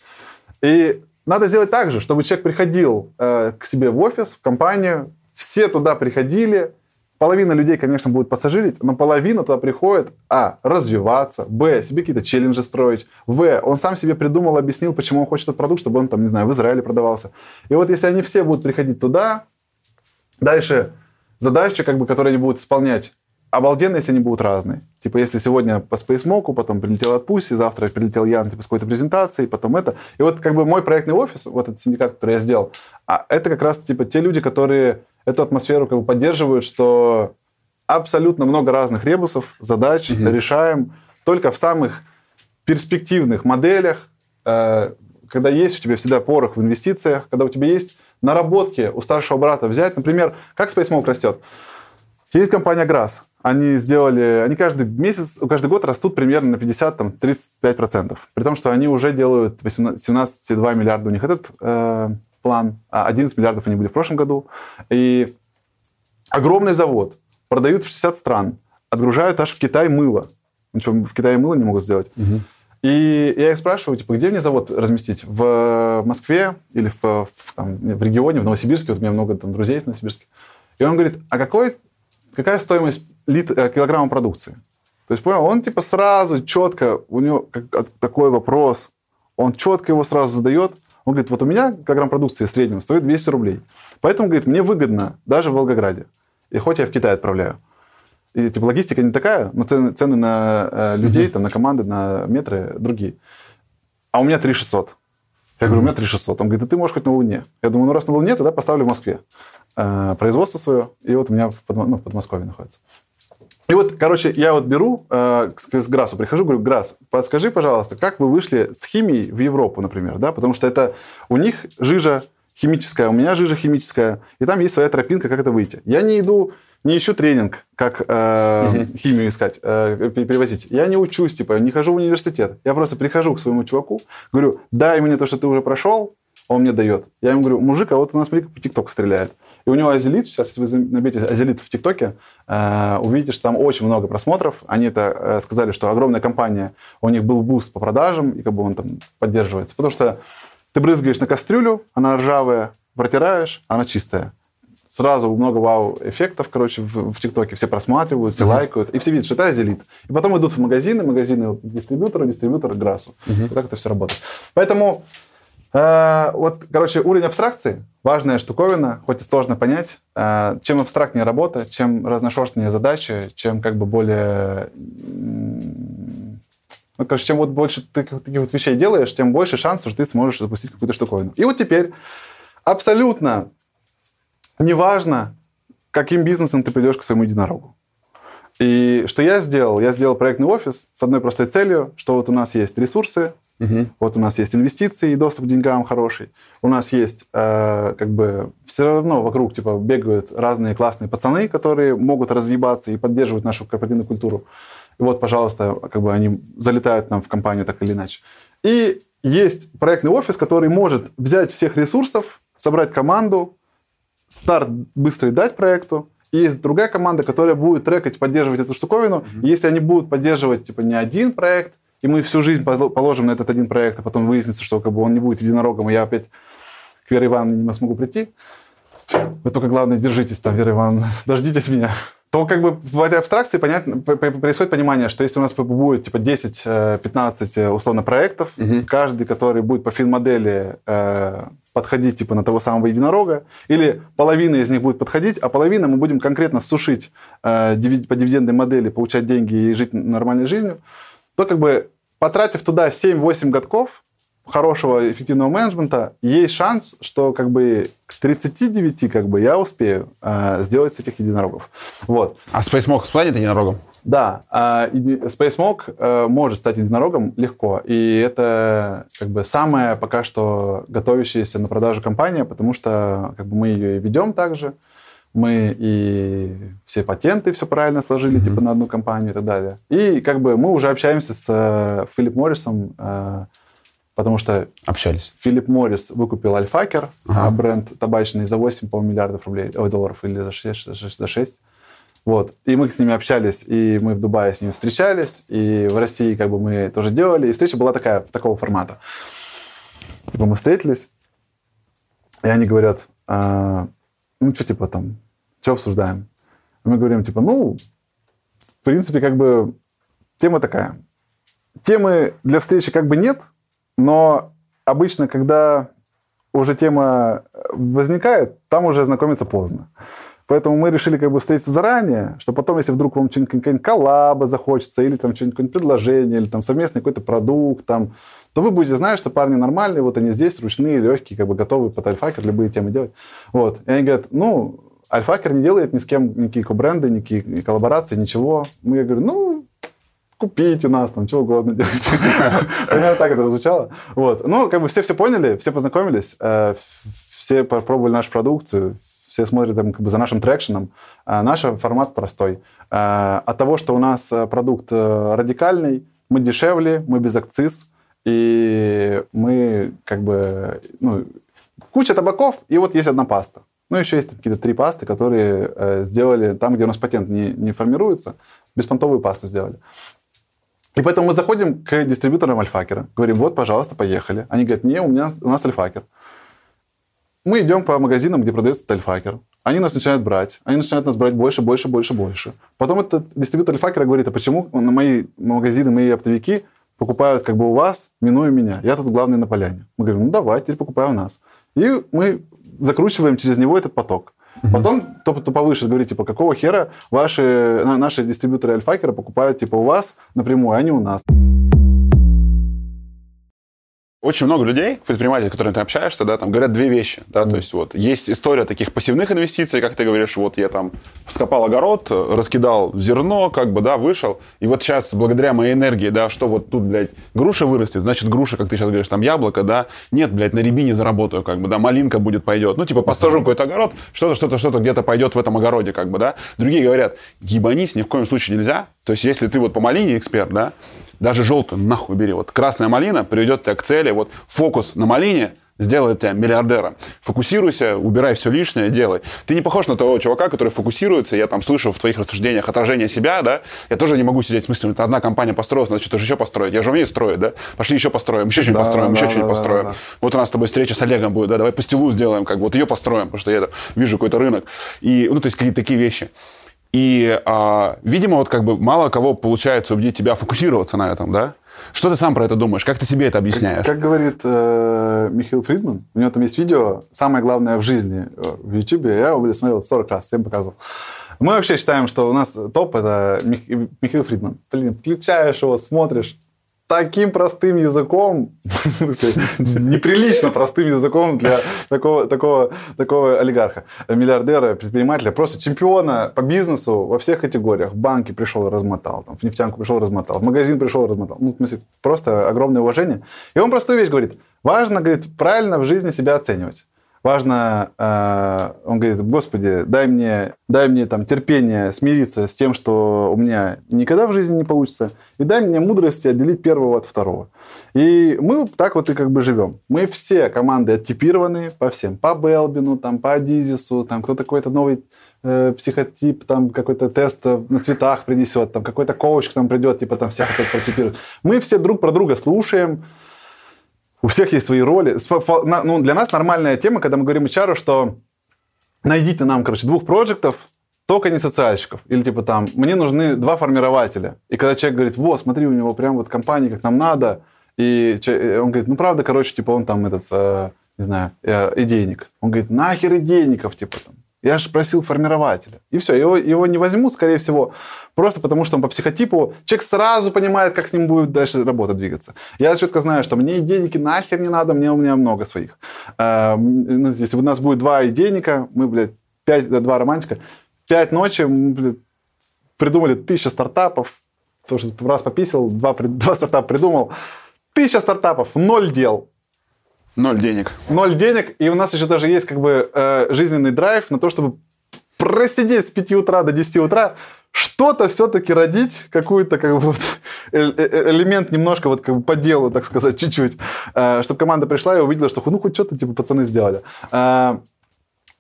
И надо сделать так же, чтобы человек приходил э, к себе в офис, в компанию, все туда приходили, Половина людей, конечно, будет пассажирить, но половина туда приходит, а, развиваться, б, себе какие-то челленджи строить, в, он сам себе придумал, объяснил, почему он хочет этот продукт, чтобы он там, не знаю, в Израиле продавался. И вот если они все будут приходить туда, дальше задачи, как бы, которые они будут исполнять, обалденно, если они будут разные. Типа, если сегодня по SpaceMock, потом прилетел от Пуси, завтра прилетел Ян типа, с какой-то презентацией, потом это. И вот как бы мой проектный офис, вот этот синдикат, который я сделал, а это как раз типа те люди, которые эту атмосферу как бы поддерживают, что абсолютно много разных ребусов, задач угу. решаем только в самых перспективных моделях, э, когда есть у тебя всегда порох в инвестициях, когда у тебя есть наработки у старшего брата взять, например, как SpaceMock растет. Есть компания Grass. Они сделали, они каждый месяц, каждый год растут примерно на 50-35%. При том, что они уже делают 17,2 миллиарда у них этот э, план, а 11 миллиардов они были в прошлом году. И огромный завод, продают в 60 стран, отгружают аж в Китай мыло. Ну что, в Китае мыло не могут сделать. Угу. И я их спрашиваю, типа, где мне завод разместить? В Москве или в, в, там, в регионе, в Новосибирске? Вот у меня много там друзей в Новосибирске. И он говорит, а какой, какая стоимость лит, э, килограмма продукции? То есть, понял, он типа сразу четко, у него такой вопрос, он четко его сразу задает, он говорит, вот у меня килограмм продукции среднего стоит 200 рублей. Поэтому, говорит, мне выгодно даже в Волгограде. И хоть я в Китай отправляю. И типа логистика не такая, но цены, цены на э, людей, mm-hmm. там, на команды, на метры другие. А у меня 3600. Я говорю, у меня 3600. Он говорит, да ты можешь хоть на Луне. Я думаю, ну раз на Луне, тогда поставлю в Москве э, производство свое. И вот у меня в, ну, в Подмосковье находится. И вот, короче, я вот беру э, к, к Грасу, прихожу, говорю, Грас, подскажи, пожалуйста, как вы вышли с химией в Европу, например, да, потому что это у них жижа химическая, у меня жижа химическая, и там есть своя тропинка, как это выйти. Я не иду, не ищу тренинг, как э, химию искать, э, перевозить. Я не учусь, типа, не хожу в университет. Я просто прихожу к своему чуваку, говорю, дай мне то, что ты уже прошел, он мне дает. Я ему говорю, мужик, а вот у нас, смотри, по ТикТоку стреляет. И у него Азелит, сейчас, если вы наберете Азелит в ТикТоке, э, увидите, что там очень много просмотров. Они это э, сказали, что огромная компания, у них был буст по продажам, и как бы он там поддерживается. Потому что ты брызгаешь на кастрюлю, она ржавая, протираешь, она чистая. Сразу много вау-эффектов, короче, в, в ТикТоке. Все просматривают, все uh-huh. лайкают. И все видят, что это Азелит. И потом идут в магазины, магазины к дистрибьютору, дистрибьютор к Грасу. Uh-huh. И так это все работает. Поэтому вот, короче, уровень абстракции – важная штуковина, хоть и сложно понять. Э, чем абстрактнее работа, чем разношерстнее задачи, чем как бы более... Ну, короче, чем вот больше таких, таких вот вещей делаешь, тем больше шансов, что ты сможешь запустить какую-то штуковину. И вот теперь абсолютно неважно, каким бизнесом ты придешь к своему единорогу. И что я сделал? Я сделал проектный офис с одной простой целью, что вот у нас есть ресурсы, Угу. Вот у нас есть инвестиции и доступ к деньгам хороший. У нас есть э, как бы все равно вокруг типа бегают разные классные пацаны, которые могут разъебаться и поддерживать нашу корпоративную культуру. И вот, пожалуйста, как бы они залетают нам в компанию так или иначе. И есть проектный офис, который может взять всех ресурсов, собрать команду, старт быстрый дать проекту, и есть другая команда, которая будет трекать, поддерживать эту штуковину. Mm-hmm. И если они будут поддерживать типа не один проект, и мы всю жизнь положим на этот один проект, а потом выяснится, что как бы он не будет единорогом, и я опять к Вере Ивановне не смогу прийти, Вы только, главное, держитесь там, Вера Ивановна, дождитесь меня то как бы в этой абстракции понятно, происходит понимание, что если у нас будет типа 10-15 э, условно проектов, угу. каждый, который будет по фин-модели э, подходить типа на того самого единорога, или половина из них будет подходить, а половина мы будем конкретно сушить э, по дивидендной модели, получать деньги и жить нормальной жизнью, то как бы потратив туда 7-8 годков, хорошего эффективного менеджмента, есть шанс, что как бы к 39 как бы я успею э, сделать с этих единорогов. Вот. А SpaceMog станет единорогом? Да, э, SpaceMog э, может стать единорогом легко, и это как бы самая пока что готовящаяся на продажу компания, потому что как бы мы ее и ведем также, мы и все патенты все правильно сложили, mm-hmm. типа на одну компанию и так далее. И как бы мы уже общаемся с э, Филипп Моррисом, э, Потому что общались. Филипп Моррис выкупил Альфакер, ага. бренд табачный, за 8, по миллиардов рублей, ой, долларов или за 6, за 6. Вот. И мы с ними общались, и мы в Дубае с ними встречались, и в России как бы мы тоже делали. И встреча была такая, такого формата. Типа мы встретились, и они говорят, а, ну что типа там, что обсуждаем? Мы говорим типа, ну, в принципе, как бы тема такая. Темы для встречи как бы нет, но обычно, когда уже тема возникает, там уже знакомиться поздно. Поэтому мы решили как бы встретиться заранее, что потом, если вдруг вам что-нибудь коллаба захочется, или там что-нибудь предложение, или там совместный какой-то продукт, там, то вы будете знать, что парни нормальные, вот они здесь, ручные, легкие, как бы готовы под альфакер любые темы делать. Вот. И они говорят, ну, альфакер не делает ни с кем никакие бренды, никакие коллаборации, ничего. Мы, я говорю, ну, купите нас, там, чего угодно делайте. Примерно так это звучало. Вот. Ну, как бы все все поняли, все познакомились, э, все попробовали нашу продукцию, все смотрят там, как бы за нашим трекшеном. А наш формат простой. Э, от того, что у нас продукт радикальный, мы дешевле, мы без акциз, и мы как бы, ну, куча табаков, и вот есть одна паста. Ну, еще есть какие-то три пасты, которые э, сделали там, где у нас патент не, не формируется, беспонтовую пасту сделали. И поэтому мы заходим к дистрибьюторам Альфакера, говорим, вот, пожалуйста, поехали. Они говорят, не, у, меня, у нас Альфакер. Мы идем по магазинам, где продается Альфакер. Они нас начинают брать. Они начинают нас брать больше, больше, больше, больше. Потом этот дистрибьютор Альфакера говорит, а почему на мои магазины, мои оптовики покупают как бы у вас, минуя меня? Я тут главный на поляне. Мы говорим, ну давай, теперь покупай у нас. И мы закручиваем через него этот поток. Угу. Потом кто, кто повыше говорит, типа, какого хера ваши, наши дистрибьюторы Альфакера покупают, типа, у вас напрямую, а не у нас. Очень много людей, предпринимателей, с которыми ты общаешься, да, там говорят две вещи, да, mm. то есть вот есть история таких пассивных инвестиций, как ты говоришь, вот я там вскопал огород, раскидал зерно, как бы, да, вышел, и вот сейчас благодаря моей энергии, да, что вот тут, блядь, груша вырастет, значит груша, как ты сейчас говоришь, там яблоко, да, нет, блядь, на рябине заработаю, как бы, да, малинка будет пойдет, ну типа посажу какой-то огород, что-то, что-то, что-то где-то пойдет в этом огороде, как бы, да. Другие говорят, ебанись ни в коем случае нельзя, то есть если ты вот по малине эксперт, да, даже желтую нахуй бери. Вот красная малина приведет тебя к цели. Вот фокус на малине сделает тебя миллиардером. Фокусируйся, убирай все лишнее, делай. Ты не похож на того чувака, который фокусируется. Я там слышу в твоих рассуждениях отражение себя, да. Я тоже не могу сидеть с мыслями, это одна компания построилась, надо что-то еще построить. Я же умею строить, да. Пошли еще построим, еще что-нибудь да, построим, да, еще да, что-нибудь да, построим. Да, да. Вот у нас с тобой встреча с Олегом будет, да, давай пастилу сделаем, как вот ее построим, потому что я вижу какой-то рынок. И, ну, то есть какие-то такие вещи. И, а, видимо, вот как бы мало кого получается убедить тебя фокусироваться на этом, да? Что ты сам про это думаешь? Как ты себе это объясняешь? Как, как говорит э, Михаил Фридман, у него там есть видео «Самое главное в жизни» в YouTube. Я его смотрел 40 раз, всем показывал. Мы вообще считаем, что у нас топ – это Михаил Фридман. Блин, включаешь его, смотришь, таким простым языком, неприлично простым языком для такого, такого, такого олигарха, миллиардера, предпринимателя, просто чемпиона по бизнесу во всех категориях. В банке пришел, размотал, там, в нефтянку пришел, размотал, в магазин пришел, размотал. Ну, в смысле, просто огромное уважение. И он простую вещь говорит. Важно, говорит, правильно в жизни себя оценивать важно, э, он говорит, Господи, дай мне, дай мне там терпение смириться с тем, что у меня никогда в жизни не получится, и дай мне мудрости отделить первого от второго. И мы так вот и как бы живем. Мы все команды оттипированы по всем, по Белбину, там, по Адизису, там кто-то какой-то новый э, психотип, там какой-то тест на цветах принесет, там какой-то коуч к нам придет, типа там всех это протипирует. Мы все друг про друга слушаем, у всех есть свои роли. Ну, для нас нормальная тема, когда мы говорим HR, что найдите нам, короче, двух проектов, только не социальщиков. Или типа там, мне нужны два формирователя. И когда человек говорит, вот, смотри, у него прям вот компания, как нам надо, и он говорит, ну правда, короче, типа он там этот, э, не знаю, э, идейник. Он говорит, нахер идейников, типа там. Я же просил формирователя. И все, его, его не возьмут, скорее всего, просто потому что он по психотипу, человек сразу понимает, как с ним будет дальше работа двигаться. Я четко знаю, что мне идейники нахер не надо, мне у меня много своих. Э, ну, если у нас будет два идейника, мы, блядь, пять, два романтика, пять ночи, мы, блядь, придумали тысячу стартапов, что раз пописал, два, два стартапа придумал, тысяча стартапов, ноль дел. Ноль денег. Ноль денег, и у нас еще даже есть как бы э, жизненный драйв на то, чтобы просидеть с 5 утра до 10 утра, что-то все-таки родить, какую-то как бы вот, э, э, элемент немножко вот как бы по делу, так сказать, чуть-чуть, э, чтобы команда пришла и увидела, что ну хоть что-то типа пацаны сделали.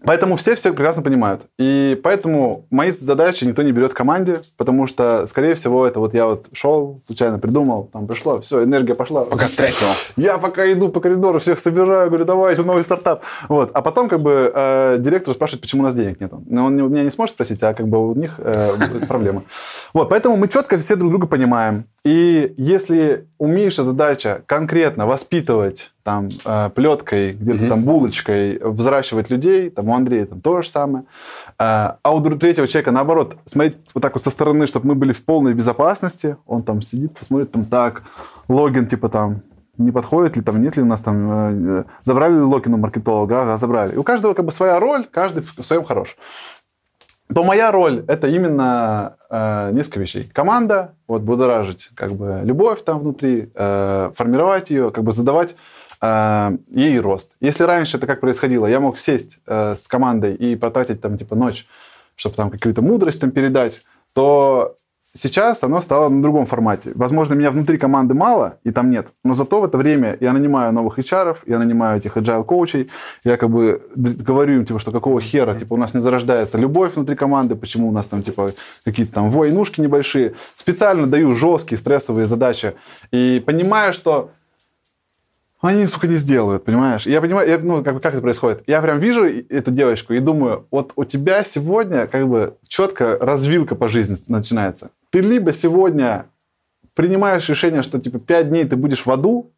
Поэтому все все прекрасно понимают. И поэтому мои задачи никто не берет в команде, потому что, скорее всего, это вот я вот шел, случайно придумал, там пришло, все, энергия пошла. Пока стряхивал. Я пока иду по коридору, всех собираю, говорю, давайте, новый стартап. Вот. А потом как бы э, директор спрашивает, почему у нас денег нет. Но он меня не сможет спросить, а как бы у них э, проблема. Вот, поэтому мы четко все друг друга понимаем. И если у Миши задача конкретно воспитывать там э, плеткой, где-то mm-hmm. там булочкой, взращивать людей, там у Андрея там то же самое, э, а у третьего человека наоборот смотреть вот так вот со стороны, чтобы мы были в полной безопасности, он там сидит, посмотрит там так, логин типа там не подходит ли там, нет ли у нас там, э, забрали ли логин у маркетолога, ага, забрали. И у каждого как бы своя роль, каждый в своем хорош то моя роль это именно э, несколько вещей. Команда, вот будоражить как бы любовь там внутри, э, формировать ее, как бы задавать э, ей рост. Если раньше это как происходило, я мог сесть э, с командой и потратить там типа ночь, чтобы там какую-то мудрость там передать, то Сейчас оно стало на другом формате. Возможно, меня внутри команды мало, и там нет. Но зато в это время я нанимаю новых HR, я нанимаю этих agile коучей, я как бы говорю им, типа, что какого хера, типа, у нас не зарождается любовь внутри команды, почему у нас там, типа, какие-то там войнушки небольшие. Специально даю жесткие стрессовые задачи. И понимаю, что они, сука, не сделают, понимаешь? Я понимаю, я, ну, как, как это происходит. Я прям вижу эту девочку и думаю, вот у тебя сегодня как бы четко развилка по жизни начинается. Ты либо сегодня принимаешь решение, что типа пять дней ты будешь в аду,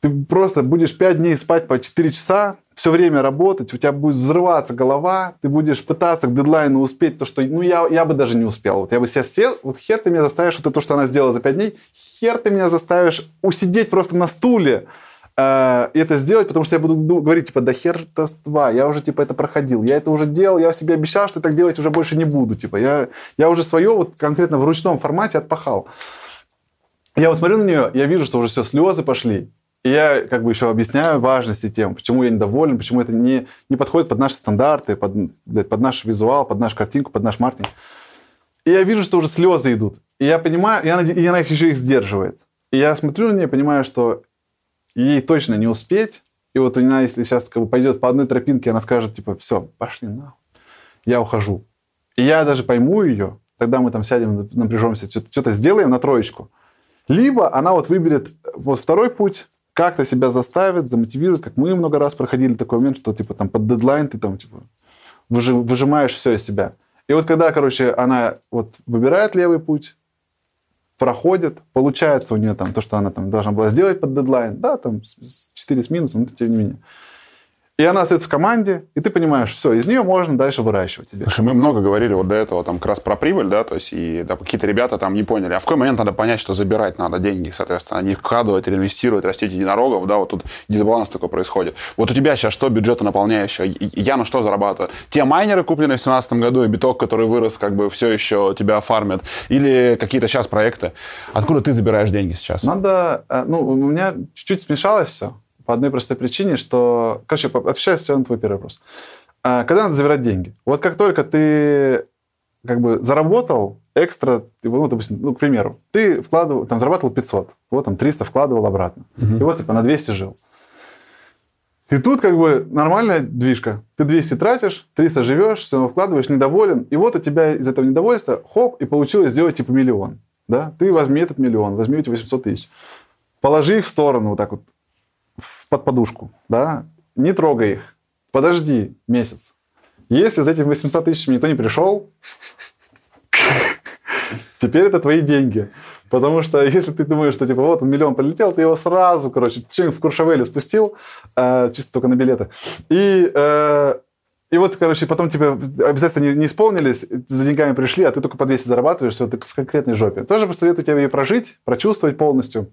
ты просто будешь пять дней спать по 4 часа, все время работать, у тебя будет взрываться голова, ты будешь пытаться к дедлайну успеть то, что, ну, я, я бы даже не успел. Вот я бы себя сел, вот хер ты меня заставишь, вот это то, что она сделала за 5 дней, хер ты меня заставишь усидеть просто на стуле, э, и это сделать, потому что я буду говорить, типа, да хер два, я уже, типа, это проходил, я это уже делал, я себе обещал, что так делать уже больше не буду, типа, я, я уже свое вот конкретно в ручном формате отпахал. Я вот смотрю на нее, я вижу, что уже все, слезы пошли, и я как бы еще объясняю важности тем, почему я недоволен, почему это не, не подходит под наши стандарты, под, под наш визуал, под нашу картинку, под наш маркетинг. И я вижу, что уже слезы идут. И я понимаю, и она, и она их еще их сдерживает. И я смотрю на нее понимаю, что ей точно не успеть. И вот она, если сейчас как бы пойдет по одной тропинке, она скажет, типа, все, пошли на, я ухожу. И я даже пойму ее, тогда мы там сядем, напряжемся, что-то сделаем на троечку. Либо она вот выберет вот второй путь, как-то себя заставит, замотивирует, как мы много раз проходили такой момент, что типа там под дедлайн ты там типа выжимаешь все из себя. И вот когда, короче, она вот выбирает левый путь, проходит, получается у нее там то, что она там должна была сделать под дедлайн, да, там 4 с минусом, но тем не менее. И она остается в команде, и ты понимаешь, все, из нее можно дальше выращивать тебе. Слушай, мы много говорили вот до этого там как раз про прибыль, да, то есть и да, какие-то ребята там не поняли, а в какой момент надо понять, что забирать надо деньги, соответственно, не вкладывать, реинвестировать, растить единорогов, да, вот тут дисбаланс такой происходит. Вот у тебя сейчас что бюджета наполняющего? Я на что зарабатываю? Те майнеры, купленные в 2017 году, и биток, который вырос, как бы все еще тебя фармят, или какие-то сейчас проекты? Откуда ты забираешь деньги сейчас? Надо, э, ну, у меня чуть-чуть смешалось все. По одной простой причине, что... Короче, отвечаю все на твой первый вопрос. А, когда надо забирать деньги? Вот как только ты как бы заработал экстра, ну, допустим, ну, к примеру, ты вкладывал, там, зарабатывал 500, вот там 300 вкладывал обратно. Угу. И вот, типа, на 200 жил. И тут как бы нормальная движка. Ты 200 тратишь, 300 живешь, все равно вкладываешь, недоволен. И вот у тебя из этого недовольства, хоп, и получилось сделать типа миллион. Да? Ты возьми этот миллион, возьми эти 800 тысяч. Положи их в сторону вот так вот под подушку, да, не трогай их. подожди месяц. Если за этими 800 тысячами никто не пришел, теперь это твои деньги. Потому что если ты думаешь, что типа вот он миллион прилетел, ты его сразу, короче, чем в Куршавеле спустил, э, чисто только на билеты. И, э, и вот, короче, потом тебе обязательно не, не исполнились, за деньгами пришли, а ты только по 200 зарабатываешь, все, ты в конкретной жопе. Тоже посоветую тебе ее прожить, прочувствовать полностью.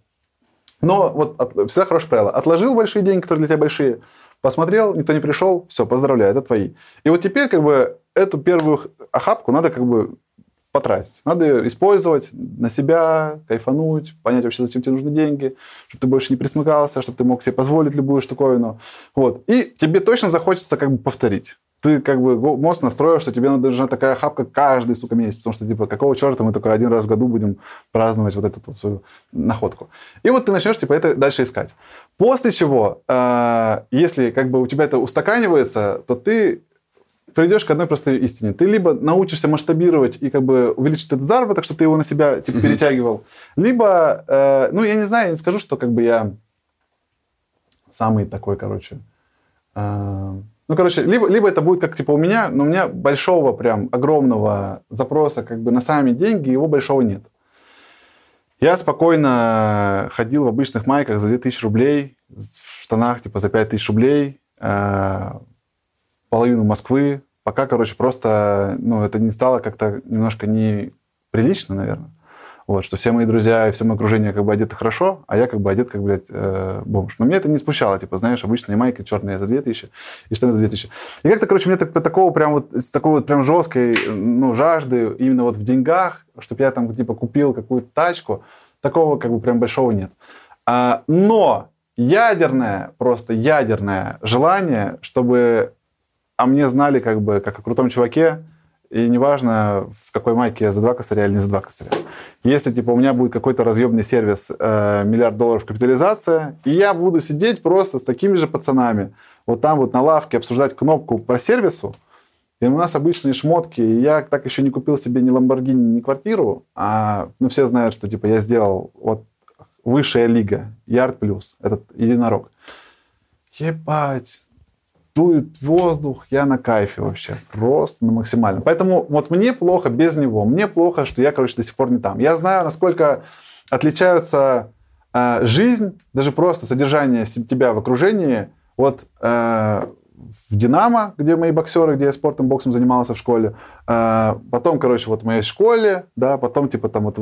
Но вот от, всегда хорошее правило. Отложил большие деньги, которые для тебя большие, посмотрел, никто не пришел, все, поздравляю, это твои. И вот теперь как бы эту первую охапку надо как бы потратить. Надо использовать на себя, кайфануть, понять вообще, зачем тебе нужны деньги, чтобы ты больше не присмыкался, чтобы ты мог себе позволить любую штуковину. Вот. И тебе точно захочется как бы повторить. Ты как бы мозг настроишь, что тебе нужна такая хапка каждый, сука, месяц, потому что, типа, какого черта мы только один раз в году будем праздновать вот эту вот свою находку. И вот ты начнешь, типа, это дальше искать. После чего, э, если как бы у тебя это устаканивается, то ты придешь к одной простой истине. Ты либо научишься масштабировать и как бы увеличить этот заработок, чтобы ты его на себя типа, перетягивал, либо, э, ну, я не знаю, я не скажу, что как бы я самый такой, короче, э, ну, короче, либо, либо это будет как, типа, у меня, но у меня большого прям огромного запроса как бы на сами деньги, его большого нет. Я спокойно ходил в обычных майках за 2000 рублей, в штанах типа за 5000 рублей, э, половину Москвы, пока, короче, просто, ну, это не стало как-то немножко неприлично, наверное. Вот, что все мои друзья и все мое окружение как бы одеты хорошо, а я как бы одет как, блядь, э, бомж. Но меня это не смущало, типа, знаешь, обычные майки черные за 2000 и штаны за 2000. И как-то, короче, мне так, такого прям вот, такой вот прям жесткой, ну, жажды именно вот в деньгах, чтобы я там, типа, купил какую-то тачку, такого как бы прям большого нет. А, но ядерное, просто ядерное желание, чтобы а мне знали как бы как о крутом чуваке, и неважно, в какой майке я за два косаря или не за два косаря. Если, типа, у меня будет какой-то разъемный сервис, э, миллиард долларов капитализация, и я буду сидеть просто с такими же пацанами, вот там вот на лавке обсуждать кнопку по сервису, и у нас обычные шмотки, и я так еще не купил себе ни Ламборгини, ни квартиру, а ну, все знают, что, типа, я сделал вот высшая лига, Ярд Плюс, этот единорог. Ебать, дует воздух, я на кайфе вообще, просто на максимально. Поэтому вот мне плохо без него, мне плохо, что я, короче, до сих пор не там. Я знаю, насколько отличаются э, жизнь, даже просто содержание тебя в окружении от э, в «Динамо», где мои боксеры, где я спортом, боксом занимался в школе. Э, потом, короче, вот в моей школе, да, потом, типа, там вот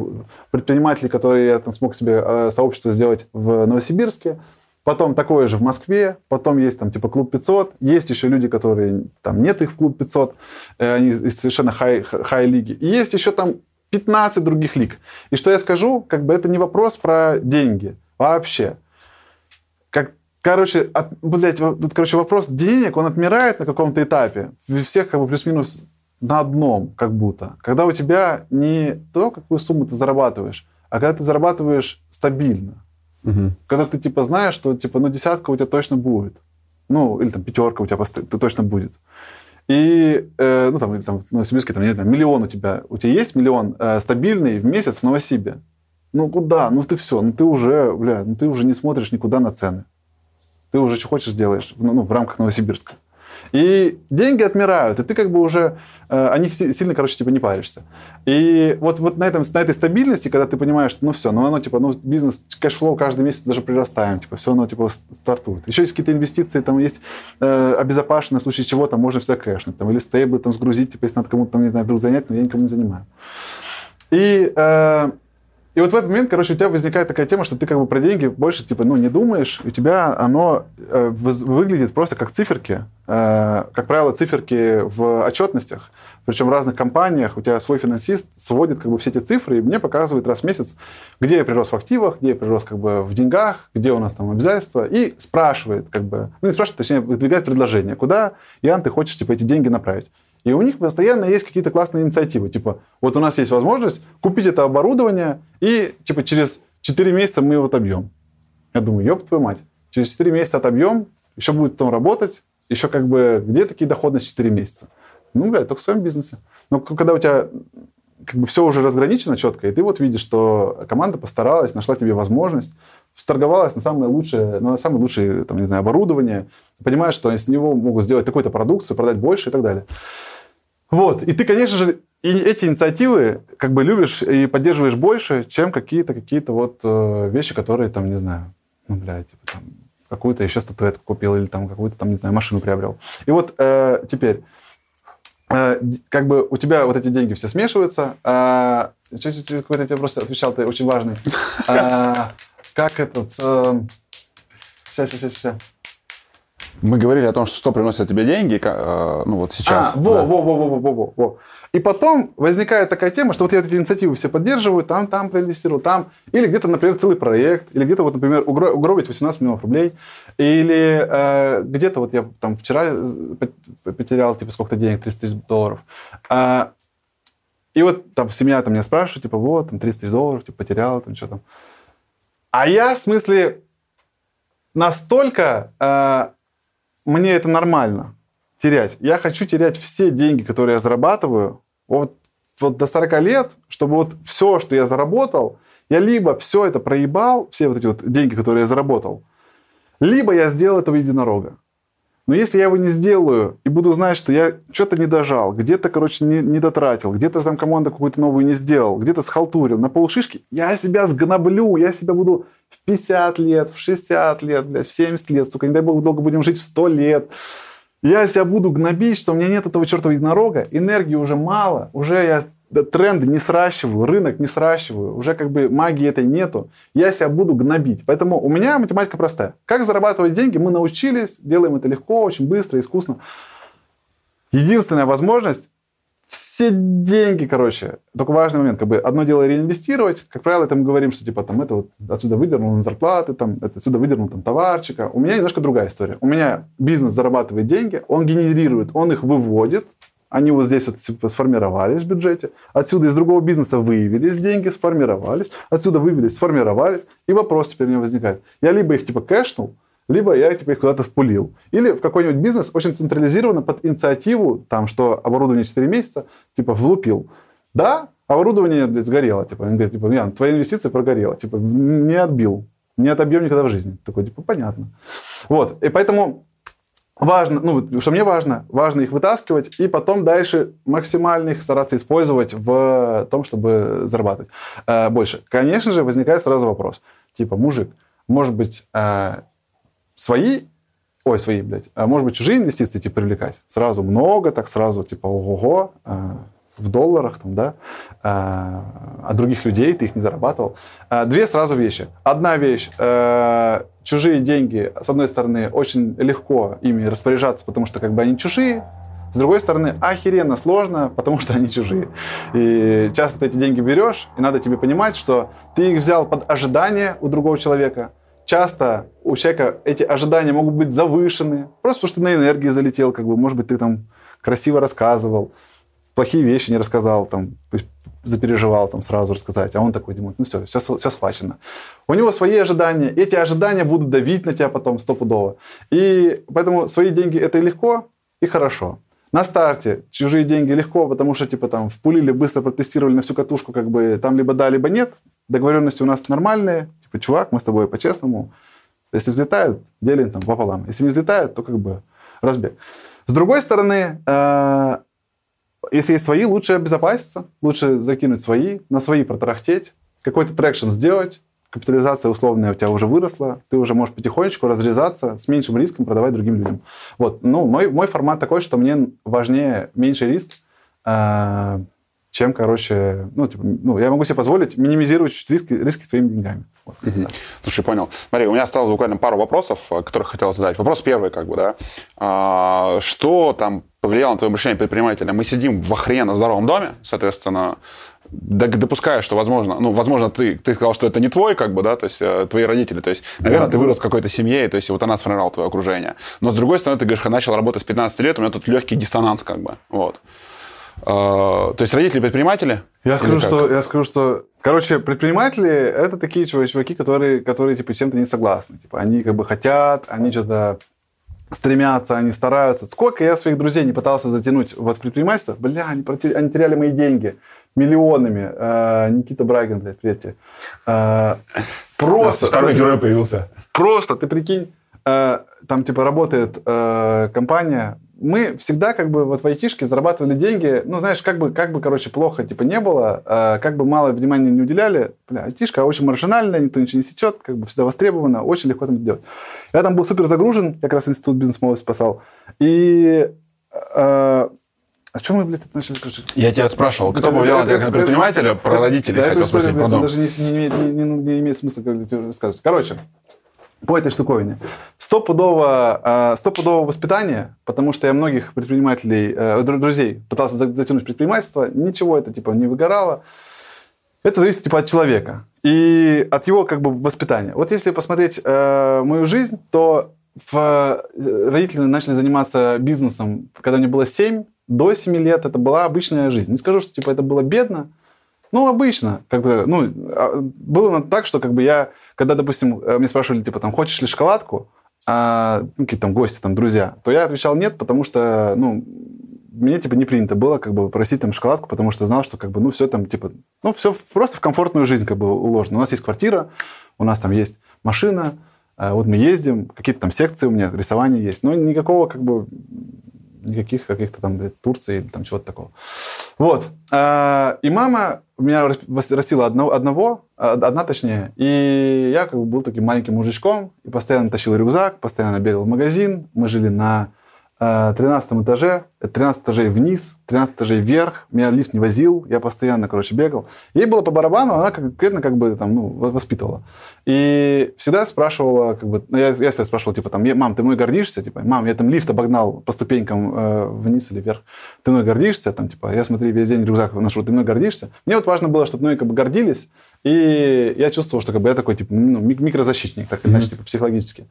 предприниматели, которые я там смог себе э, сообщество сделать в Новосибирске. Потом такое же в Москве, потом есть там типа клуб 500, есть еще люди, которые там нет их в клуб 500, э, они из совершенно хай, хай лиги. И есть еще там 15 других лиг. И что я скажу, как бы это не вопрос про деньги вообще. Как, короче, от, блядь, вот, короче, вопрос денег, он отмирает на каком-то этапе. Всех как бы плюс-минус на одном, как будто. Когда у тебя не то, какую сумму ты зарабатываешь, а когда ты зарабатываешь стабильно. Угу. Когда ты типа знаешь, что типа, ну, десятка у тебя точно будет. Ну, или там пятерка у тебя пост- точно будет. И, э, ну, там, или там, в Новосибирске, там, не знаю, миллион у тебя. У тебя есть миллион э, стабильный в месяц в Новосибе? Ну, куда? Ну, ты все. Ну, ты уже, бля, ну, ты уже не смотришь никуда на цены. Ты уже что хочешь делаешь, ну, в рамках Новосибирска. И деньги отмирают, и ты как бы уже э, о них сильно, короче, типа не паришься. И вот, вот на, этом, на этой стабильности, когда ты понимаешь, что ну все, ну оно типа, ну бизнес, cashflow каждый месяц даже прирастаем, типа все оно типа стартует. Еще есть какие-то инвестиции, там есть э, обезопасенные, в случае чего там можно всегда кэшнуть, там, или стейблы там сгрузить, типа если надо кому-то там, не знаю, вдруг занять, но я никому не занимаю. И э, и вот в этот момент, короче, у тебя возникает такая тема, что ты как бы про деньги больше, типа, ну, не думаешь, у тебя оно э, выглядит просто как циферки, э, как правило, циферки в отчетностях, причем в разных компаниях, у тебя свой финансист сводит как бы все эти цифры и мне показывает раз в месяц, где я прирос в активах, где я прирос как бы в деньгах, где у нас там обязательства, и спрашивает как бы, ну, не спрашивает, точнее, выдвигает предложение, куда, Ян, ты хочешь, типа, эти деньги направить. И у них постоянно есть какие-то классные инициативы. Типа, вот у нас есть возможность купить это оборудование, и типа через 4 месяца мы его отобьем. Я думаю, ёб твою мать. Через 4 месяца отобьем, еще будет там работать, еще как бы, где такие доходности 4 месяца? Ну, блядь, только в своем бизнесе. Но когда у тебя как бы все уже разграничено четко, и ты вот видишь, что команда постаралась, нашла тебе возможность, сторговалась на самое лучшее, на самое лучшее, там, не знаю, оборудование, понимаешь, что они с него могут сделать такую-то продукцию, продать больше и так далее. Вот. И ты, конечно же, и эти инициативы как бы любишь и поддерживаешь больше, чем какие-то какие-то вот э, вещи, которые там, не знаю, ну, бля, типа там какую-то еще статуэтку купил или там какую-то там, не знаю, машину приобрел. И вот э, теперь, э, как бы у тебя вот эти деньги все смешиваются. Э, какой-то тебе просто отвечал, ты очень важный. Э, как этот... Э, сейчас, сейчас, сейчас. Мы говорили о том, что, что приносит тебе деньги, э, ну вот сейчас. А, во, да. во, во, во, во, во, во. И потом возникает такая тема, что вот я эти инициативы все поддерживаю, там, там проинвестировал, там. Или где-то, например, целый проект, или где-то, вот, например, угробить 18 миллионов рублей. Или э, где-то вот я там вчера э, потерял, типа, сколько-то денег, 30 тысяч долларов. Э, и вот там семья там меня спрашивает, типа, вот, там 30 тысяч долларов, типа, потерял, там, что там. А я, в смысле, настолько э, мне это нормально терять. Я хочу терять все деньги, которые я зарабатываю, вот, вот до 40 лет, чтобы вот все, что я заработал, я либо все это проебал, все вот эти вот деньги, которые я заработал, либо я сделал этого единорога. Но если я его не сделаю и буду знать, что я что-то не дожал, где-то, короче, не, не дотратил, где-то там команда какую-то новую не сделал, где-то схалтурил на полшишки, я себя сгноблю, я себя буду в 50 лет, в 60 лет, блядь, в 70 лет, сука, не дай бог, долго будем жить в 100 лет. Я себя буду гнобить, что у меня нет этого чертова единорога, энергии уже мало, уже я тренды не сращиваю, рынок не сращиваю, уже как бы магии этой нету, я себя буду гнобить. Поэтому у меня математика простая. Как зарабатывать деньги, мы научились, делаем это легко, очень быстро, искусно. Единственная возможность все деньги, короче, только важный момент, как бы одно дело реинвестировать, как правило, это мы говорим, что типа там это вот отсюда выдернул на зарплаты, там это отсюда выдернул там товарчика. У меня немножко другая история. У меня бизнес зарабатывает деньги, он генерирует, он их выводит, они вот здесь вот типа, сформировались в бюджете, отсюда из другого бизнеса выявились деньги, сформировались, отсюда вывелись, сформировались, и вопрос теперь меня возникает. Я либо их типа кэшнул, либо я типа их куда-то впулил. Или в какой-нибудь бизнес очень централизированно под инициативу, там, что оборудование 4 месяца, типа, влупил. Да, оборудование, блядь, сгорело. Типа, он говорит, типа, Ян, твои инвестиции прогорела. Типа, не отбил. Не отобьем никогда в жизни. Такой, типа, понятно. Вот. И поэтому важно, ну, что мне важно, важно их вытаскивать и потом дальше максимально их стараться использовать в том, чтобы зарабатывать э, больше. Конечно же, возникает сразу вопрос. Типа, мужик, может быть, э, свои, ой, свои, блядь, а может быть, чужие инвестиции типа привлекать? Сразу много, так сразу, типа, ого-го, э, в долларах, там, да, э, от других людей ты их не зарабатывал. Э, две сразу вещи. Одна вещь, э, чужие деньги, с одной стороны, очень легко ими распоряжаться, потому что как бы они чужие, с другой стороны, охеренно сложно, потому что они чужие. И часто ты эти деньги берешь, и надо тебе понимать, что ты их взял под ожидание у другого человека, часто у человека эти ожидания могут быть завышены, просто потому что ты на энергии залетел, как бы, может быть, ты там красиво рассказывал, плохие вещи не рассказал, там, запереживал там сразу рассказать, а он такой думает, ну все, все, все схвачено. У него свои ожидания, эти ожидания будут давить на тебя потом стопудово. И поэтому свои деньги это и легко, и хорошо. На старте чужие деньги легко, потому что типа там впулили, быстро протестировали на всю катушку, как бы там либо да, либо нет. Договоренности у нас нормальные, типа, чувак, мы с тобой по-честному. Если взлетают, делим там пополам. Если не взлетают, то как бы разбег. С другой стороны, э, если есть свои, лучше обезопаситься, лучше закинуть свои, на свои протарахтеть, какой-то traction сделать, капитализация условная у тебя уже выросла, ты уже можешь потихонечку разрезаться, с меньшим риском продавать другим людям. Вот, ну, мой, мой формат такой, что мне важнее меньший риск, э, чем, короче, ну, типа, ну, я могу себе позволить минимизировать риски, риски своими деньгами. Вот, угу. Слушай, понял. Смотри, у меня осталось буквально пару вопросов, э, которых хотел задать. Вопрос первый, как бы, да. А, что там повлияло на твое мышление предпринимателя? Мы сидим в охрененно здоровом доме, соответственно, допуская, что, возможно, ну, возможно, ты, ты сказал, что это не твой, как бы, да, то есть э, твои родители, то есть, наверное, да, ты вырос в какой-то семье, то есть вот она сформировала твое окружение. Но, с другой стороны, ты говоришь, начал работать с 15 лет, у меня тут легкий диссонанс, как бы, вот. А, то есть родители предприниматели? Я скажу, что, я скажу, что... Короче, предприниматели – это такие чуваки, которые, которые типа, чем-то не согласны. Типа, они как бы хотят, они что-то стремятся, они стараются. Сколько я своих друзей не пытался затянуть вот в предпринимательство, бля, они, они теряли мои деньги миллионами. Э, Никита Брагин, блядь, привет. Э, Просто. Второй герой появился. Просто, ты прикинь, э, там типа работает э, компания, мы всегда как бы вот в айтишке зарабатывали деньги, ну, знаешь, как бы, как бы, короче, плохо типа не было, э, как бы мало внимания не уделяли, бля, айтишка очень маржинальная, никто ничего не сечет, как бы всегда востребована, очень легко там делать. Я там был супер загружен, как раз институт бизнес-молодости спасал, и э, о чем мы, блядь, это начали? Я тебя спрашивал, кто повлиял на тебя как предпринимателя, про родителей да, хотел спросить, потом. даже не, не, имеет- не, не, не имеет смысла как тебе рассказывать. Короче, по этой штуковине. Стопудово, э, стопудово воспитание, потому что я многих предпринимателей, э, дру- друзей пытался за- затянуть в предпринимательство, ничего это типа не выгорало. Это зависит типа от человека и от его как бы воспитания. Вот если посмотреть э, мою жизнь, то в, родители начали заниматься бизнесом, когда мне было 7, до 7 лет это была обычная жизнь. Не скажу, что типа это было бедно, ну, обычно. Как бы, ну, а, было так, что как бы я, когда, допустим, э, мне спрашивали, типа, там, хочешь ли шоколадку, а, ну, какие-то там гости, там, друзья, то я отвечал нет, потому что, ну, мне, типа, не принято было, как бы, просить там шоколадку, потому что знал, что, как бы, ну, все там, типа, ну, все просто в комфортную жизнь, как бы, уложено. У нас есть квартира, у нас там есть машина, э, вот мы ездим, какие-то там секции у меня, рисование есть, но никакого, как бы, никаких каких-то там блядь, Турции там чего-то такого. Вот. А, И мама меня рас- растила одного, одного, а, одна точнее, и я как бы был таким маленьким мужичком, и постоянно тащил рюкзак, постоянно бегал в магазин. Мы жили на 13 этаже, э, 13 этажей вниз, 13 этажей вверх. Меня лифт не возил, я постоянно, короче, бегал. Ей было по барабану, она конкретно как бы там, ну, во- воспитывала. И всегда спрашивала, как бы, ну, я, я всегда спрашивал, типа, там, «Е- мам, ты мной гордишься? Типа, мам, я там лифт обогнал по ступенькам э, вниз или вверх. Ты мной гордишься? Там, типа, я смотри, весь день рюкзак ношу, ты мной гордишься? Мне вот важно было, чтобы мной как бы гордились, и я чувствовал, что как бы я такой, типа, ну, мик- микрозащитник, так иначе, типа, психологически.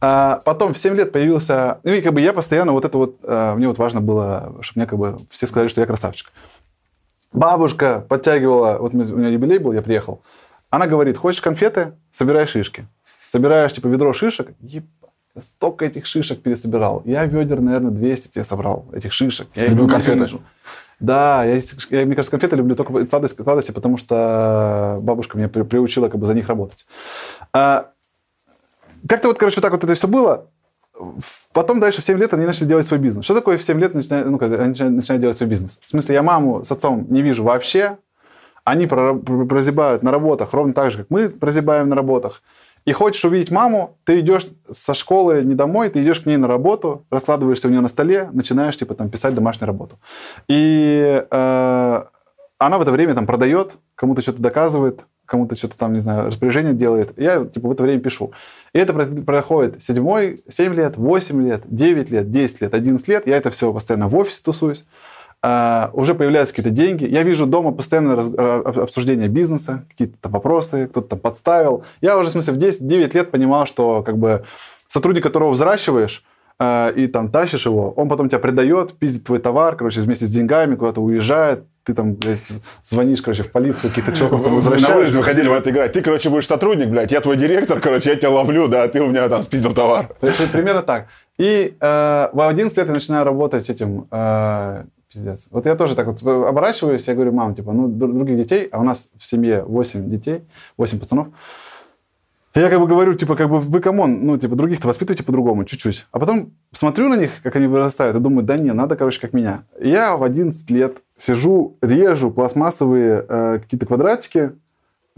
А потом в 7 лет появился... Ну, и как бы я постоянно вот это вот... э, мне вот важно было, чтобы мне как бы все сказали, что я красавчик. Бабушка подтягивала... Вот у меня юбилей был, я приехал. Она говорит, хочешь конфеты? Собирай шишки. Собираешь, типа, ведро шишек. Я столько этих шишек пересобирал. Я ведер, наверное, 200 тебе собрал, этих шишек. Я не конфеты? Да, я, я, мне кажется, конфеты люблю только сладости, сладости, потому что бабушка меня при- приучила как бы за них работать. А, как-то вот, короче, вот так вот это все было. Потом дальше в 7 лет они начали делать свой бизнес. Что такое в 7 лет начинают, ну, они начинают, начинают делать свой бизнес? В смысле, я маму с отцом не вижу вообще. Они прозябают на работах ровно так же, как мы прозябаем на работах. И хочешь увидеть маму, ты идешь со школы не домой, ты идешь к ней на работу, раскладываешься у нее на столе, начинаешь типа там писать домашнюю работу. И э, она в это время там продает, кому-то что-то доказывает, кому-то что-то там, не знаю, распоряжение делает. Я типа в это время пишу. И это про- проходит седьмой, 7 лет, 8 лет, 9 лет, 10 лет, 11 лет. Я это все постоянно в офисе тусуюсь. А, уже появляются какие-то деньги. Я вижу дома постоянно раз- а, об- обсуждение бизнеса, какие-то там вопросы, кто-то там подставил. Я уже, в смысле, в 10-9 лет понимал, что как бы сотрудник, которого взращиваешь, а, и там тащишь его, он потом тебя предает, пиздит твой товар, короче, вместе с деньгами куда-то уезжает, ты там, блядь, звонишь, короче, в полицию, каких-то чуваков там На улице возвращаешь. выходили в это играть. Ты, короче, будешь сотрудник, блядь, я твой директор, короче, я тебя ловлю, да, ты у меня там спиздил товар. То есть примерно так. И э, в 11 лет я начинаю работать этим... э, пиздец. Вот я тоже так вот оборачиваюсь, я говорю, мам, типа, ну, дру- других детей, а у нас в семье 8 детей, 8 пацанов. Я как бы говорю, типа, как бы вы, come on, ну, типа, других-то воспитывайте по-другому, чуть-чуть. А потом смотрю на них, как они вырастают, и думаю, да не, надо, короче, как меня. И я в 11 лет сижу, режу пластмассовые э, какие-то квадратики,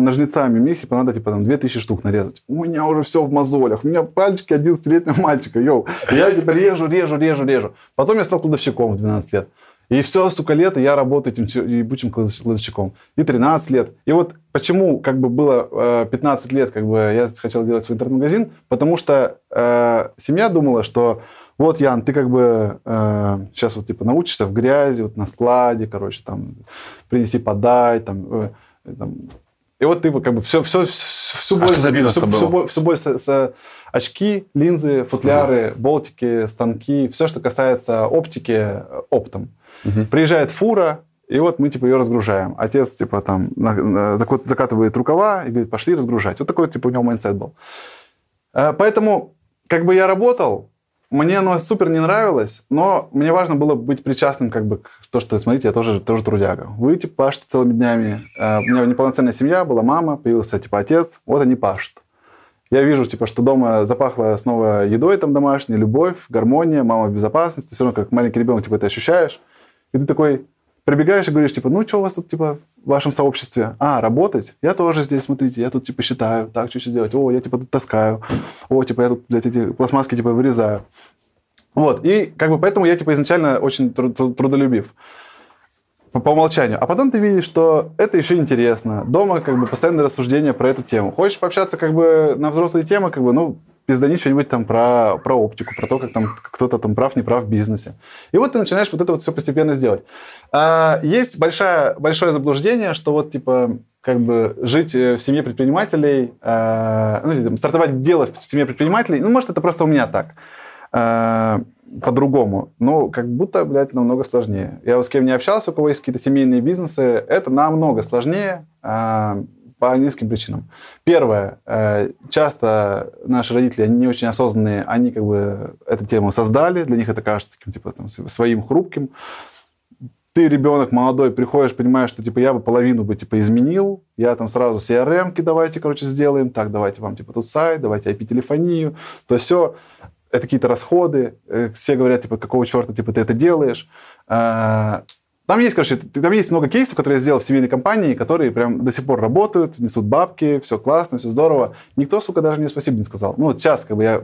ножницами, мне их типа, надо типа там 2000 штук нарезать. У меня уже все в мозолях. У меня пальчики 11-летнего мальчика, yo. Я типа режу, режу, режу, режу. Потом я стал кладовщиком в 12 лет. И все, сука, лето я работаю этим ебучим кладовщ- кладовщиком. И 13 лет. И вот почему как бы было э, 15 лет, как бы я хотел делать свой интернет-магазин, потому что э, семья думала, что вот, Ян, ты как бы э, сейчас вот типа научишься в грязи, вот на складе, короче, там, принеси, подай, там, э, там, и вот ты как бы все, все, всю А что за бизнес всю, боль- боль с- с- очки, линзы, футляры, болтики, станки, все, что касается оптики, э, оптом. Приезжает фура, и вот мы типа ее разгружаем. Отец типа там закатывает рукава и говорит, пошли разгружать. Вот такой типа у него mindset был. Э, Поэтому как бы я работал, мне оно супер не нравилось, но мне важно было быть причастным как бы к то, что, смотрите, я тоже, тоже трудяга. Вы, типа, пашете целыми днями. Э, у меня неполноценная семья, была мама, появился, типа, отец. Вот они пашут. Я вижу, типа, что дома запахло снова едой там домашней, любовь, гармония, мама в безопасности. Все равно, как маленький ребенок, типа, это ощущаешь. И ты такой прибегаешь и говоришь, типа, ну, что у вас тут, типа, в вашем сообществе? А, работать? Я тоже здесь, смотрите, я тут, типа, считаю, так, что еще делать? О, я, типа, тут таскаю. О, типа, я тут, блядь, эти пластмасски, типа, вырезаю. Вот, и как бы поэтому я, типа, изначально очень трудолюбив по, по умолчанию. А потом ты видишь, что это еще интересно. Дома как бы постоянное рассуждение про эту тему. Хочешь пообщаться как бы на взрослые темы, как бы, ну, пиздани что-нибудь там про, про оптику, про то, как там кто-то там прав, не прав в бизнесе. И вот ты начинаешь вот это вот все постепенно сделать. А, есть большое, большое заблуждение, что вот типа как бы жить э, в семье предпринимателей, э, ну, стартовать дело в семье предпринимателей, ну, может, это просто у меня так. Э, по-другому. Ну, как будто, блядь, намного сложнее. Я вот с кем не общался, у кого есть какие-то семейные бизнесы, это намного сложнее по нескольким причинам. Первое, э, часто наши родители, они не очень осознанные, они как бы эту тему создали, для них это кажется таким, типа, там, своим хрупким. Ты, ребенок молодой, приходишь, понимаешь, что, типа, я бы половину бы, типа, изменил, я там сразу CRM-ки давайте, короче, сделаем, так, давайте вам, типа, тут сайт, давайте IP-телефонию, то все это какие-то расходы, э, все говорят, типа, какого черта, типа, ты это делаешь. Там есть, короче, там есть много кейсов, которые я сделал в семейной компании, которые прям до сих пор работают, несут бабки, все классно, все здорово. Никто, сука, даже мне спасибо не сказал. Ну, вот сейчас, как бы, я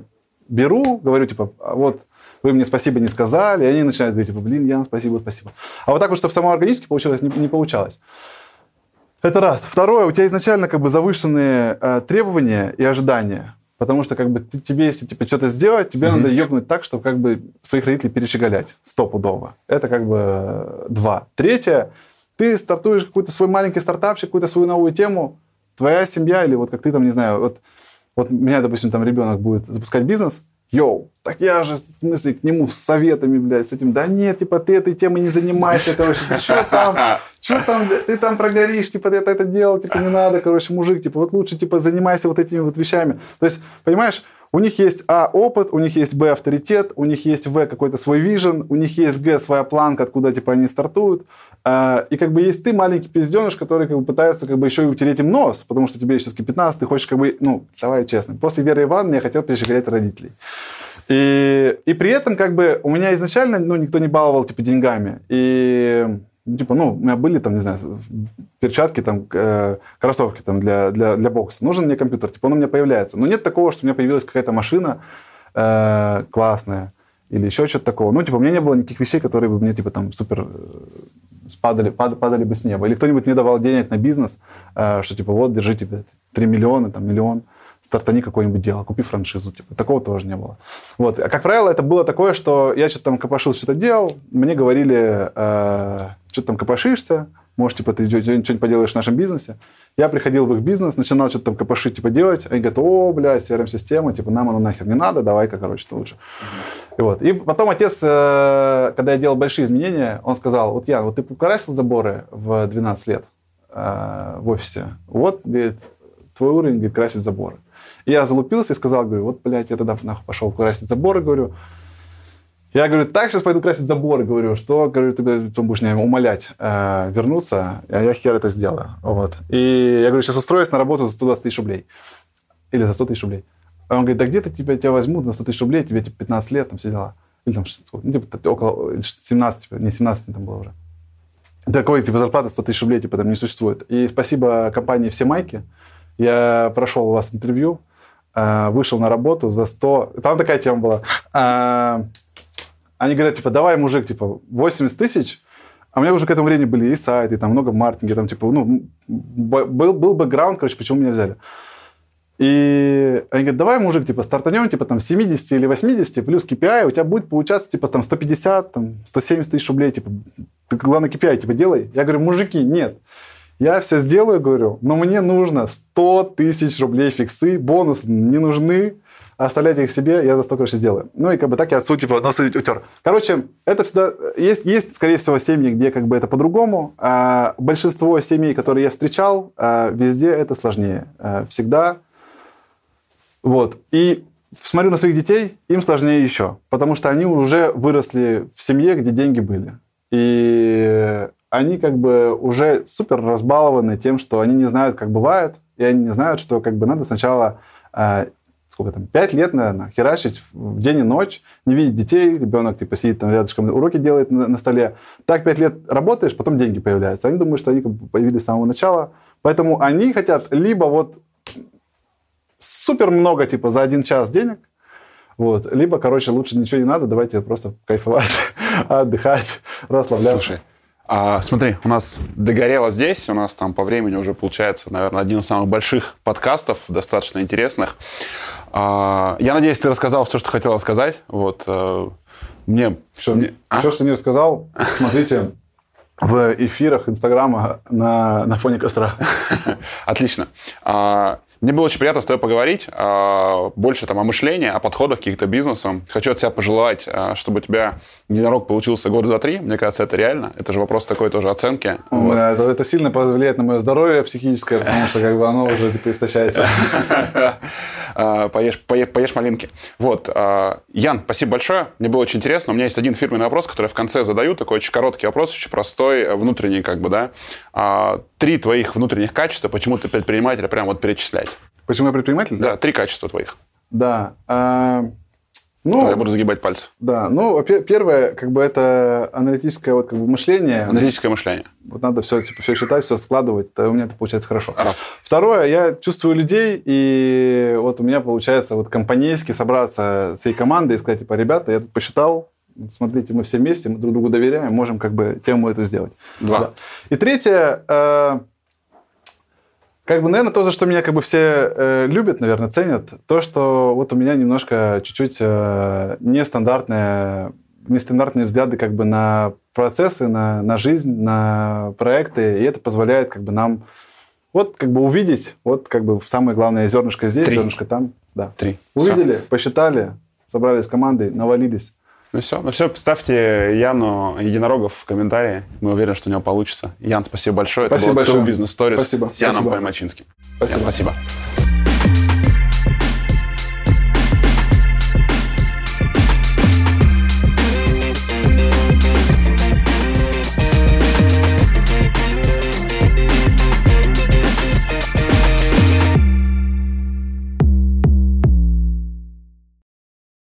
беру, говорю, типа, «А вот вы мне спасибо не сказали, и они начинают говорить, типа, блин, Ян, спасибо, спасибо. А вот так вот, чтобы само органически получилось, не, не получалось. Это раз. Второе, у тебя изначально как бы завышенные э, требования и ожидания. Потому что как бы ты, тебе, если типа что-то сделать, тебе mm-hmm. надо ёбнуть так, чтобы как бы своих родителей перещеголять стопудово. Это как бы два. Третье, ты стартуешь какой-то свой маленький стартапчик, какую-то свою новую тему, твоя семья или вот как ты там, не знаю, вот, вот меня, допустим, там ребенок будет запускать бизнес, йоу, так я же, в смысле, к нему с советами, блядь, с этим, да нет, типа, ты этой темой не занимайся, короче, ты что там, что там, ты там прогоришь, типа, ты это делал, типа, не надо, короче, мужик, типа, вот лучше, типа, занимайся вот этими вот вещами. То есть, понимаешь, у них есть А, опыт, у них есть Б, авторитет, у них есть В, какой-то свой вижен, у них есть Г, своя планка, откуда, типа, они стартуют. А, и как бы есть ты, маленький пизденыш, который как бы пытается как бы еще и утереть им нос, потому что тебе все-таки 15, ты хочешь как бы, ну, давай честно, после Веры Ивановны я хотел перещеголять родителей. И, и при этом как бы у меня изначально, ну, никто не баловал, типа, деньгами. И типа, ну, у меня были там, не знаю, перчатки, там, э, кроссовки там для, для, для бокса. Нужен мне компьютер, типа, он у меня появляется. Но нет такого, что у меня появилась какая-то машина э, классная или еще что-то такого. Ну, типа, у меня не было никаких вещей, которые бы мне, типа, там, супер э, спадали, пад, падали бы с неба. Или кто-нибудь мне давал денег на бизнес, э, что, типа, вот, держи, типа, 3 миллиона, там, миллион стартани какое-нибудь дело, купи франшизу. Типа, такого тоже не было. Вот. А, как правило, это было такое, что я что-то там копошил, что-то делал, мне говорили, э, что ты там копошишься, может, типа, ты что-нибудь поделаешь в нашем бизнесе. Я приходил в их бизнес, начинал что-то там копошить, типа, делать. Они говорят, о, блядь, CRM-система, типа, нам оно нахер не надо, давай-ка, короче, то лучше. И, вот. и потом отец, э, когда я делал большие изменения, он сказал, вот, Ян, вот ты покрасил заборы в 12 лет э, в офисе, вот, говорит, твой уровень, говорит, красить заборы. Я залупился и сказал, говорю, вот, блядь, я тогда нахуй пошел красить заборы, говорю. Я говорю, так сейчас пойду красить заборы, говорю, что, говорю, ты, ты будешь меня умолять э, вернуться, а я хер это сделаю. Вот. И я говорю, сейчас устроюсь на работу за 120 тысяч рублей. Или за 100 тысяч рублей. А он говорит, да где-то тебя, тебя возьмут на 100 тысяч рублей, тебе типа 15 лет, там все дела. Или там, ну, типа, около 17, типа, не 17 там было уже. Такой, типа, зарплата 100 тысяч рублей, типа, там не существует. И спасибо компании «Все майки». Я прошел у вас интервью, вышел на работу за 100... Там такая тема была. Э, они говорят, типа, давай, мужик, типа, 80 тысяч, а у меня уже к этому времени были и сайты, и там много маркетинга, там, типа, ну, был, был бэкграунд, короче, почему меня взяли. И они говорят, давай, мужик, типа, стартанем, типа, там, 70 или 80, плюс KPI, у тебя будет получаться, типа, там, 150, там, 170 тысяч рублей, типа, ты, главное, KPI, типа, делай. Я говорю, мужики, нет. Я все сделаю, говорю, но мне нужно 100 тысяч рублей фиксы, бонусы не нужны, оставляйте их себе, я за 100, короче, сделаю. Ну и как бы так я отцу, типа, носы утер. Короче, это всегда... Есть, есть, скорее всего, семьи, где как бы это по-другому. А большинство семей, которые я встречал, а, везде это сложнее. А, всегда. Вот. И смотрю на своих детей, им сложнее еще, потому что они уже выросли в семье, где деньги были. И они как бы уже супер разбалованы тем, что они не знают, как бывает, и они не знают, что как бы надо сначала э, сколько там, пять лет, наверное, херачить в день и ночь, не видеть детей, ребенок типа сидит там рядышком, уроки делает на, на столе. Так пять лет работаешь, потом деньги появляются. Они думают, что они как бы появились с самого начала. Поэтому они хотят либо вот супер много, типа, за один час денег, вот. Либо, короче, лучше ничего не надо, давайте просто кайфовать, отдыхать, расслабляться. Слушай, а, смотри, у нас догорело здесь, у нас там по времени уже получается, наверное, один из самых больших подкастов, достаточно интересных. А, я надеюсь, ты рассказал все, что хотел сказать. Вот, а, мне... Все, мне... А? все, что не рассказал, смотрите в эфирах Инстаграма на, на фоне костра. Отлично. А, мне было очень приятно с тобой поговорить. А, больше там о мышлении, о подходах каких-то бизнесам. Хочу от себя пожелать, а, чтобы у тебя единорог получился год за три. Мне кажется, это реально. Это же вопрос такой тоже оценки. Вот. Да, это, это сильно повлияет на мое здоровье психическое, потому что как бы оно уже типа истощается. А, поешь, поешь, поешь малинки. Вот. Ян, спасибо большое. Мне было очень интересно. У меня есть один фирменный вопрос, который я в конце задаю. Такой очень короткий вопрос, очень простой, внутренний как бы, да. Три твоих внутренних качества, почему ты предприниматель, прям вот перечислять. Почему я предприниматель? Да, три качества твоих. Да. А, ну, я буду загибать пальцы. Да. Ну, первое, как бы это аналитическое вот, как бы, мышление. Аналитическое мышление. Вот надо все, типа, все считать, все складывать. То у меня это получается хорошо. Раз. Второе, я чувствую людей, и вот у меня получается вот компанейски собраться с всей командой и сказать, типа, ребята, я тут посчитал, смотрите, мы все вместе, мы друг другу доверяем, можем как бы тему это сделать. Два. Да. И третье, э, как бы, наверное, то, за что меня как бы все э, любят, наверное, ценят, то, что вот у меня немножко чуть-чуть э, нестандартные, нестандартные взгляды как бы на процессы, на, на жизнь, на проекты, и это позволяет как бы нам вот как бы увидеть, вот как бы самое главное зернышко здесь, Три. зернышко там. Да. Три. Увидели, Все. посчитали, собрались командой, навалились. Ну все, ну все, ставьте Яну Единорогов в комментарии. Мы уверены, что у него получится. Ян, спасибо большое. Спасибо Это большое. Бизнес Stories спасибо. с Яном спасибо. Пальмачинским. Спасибо. Ян, спасибо.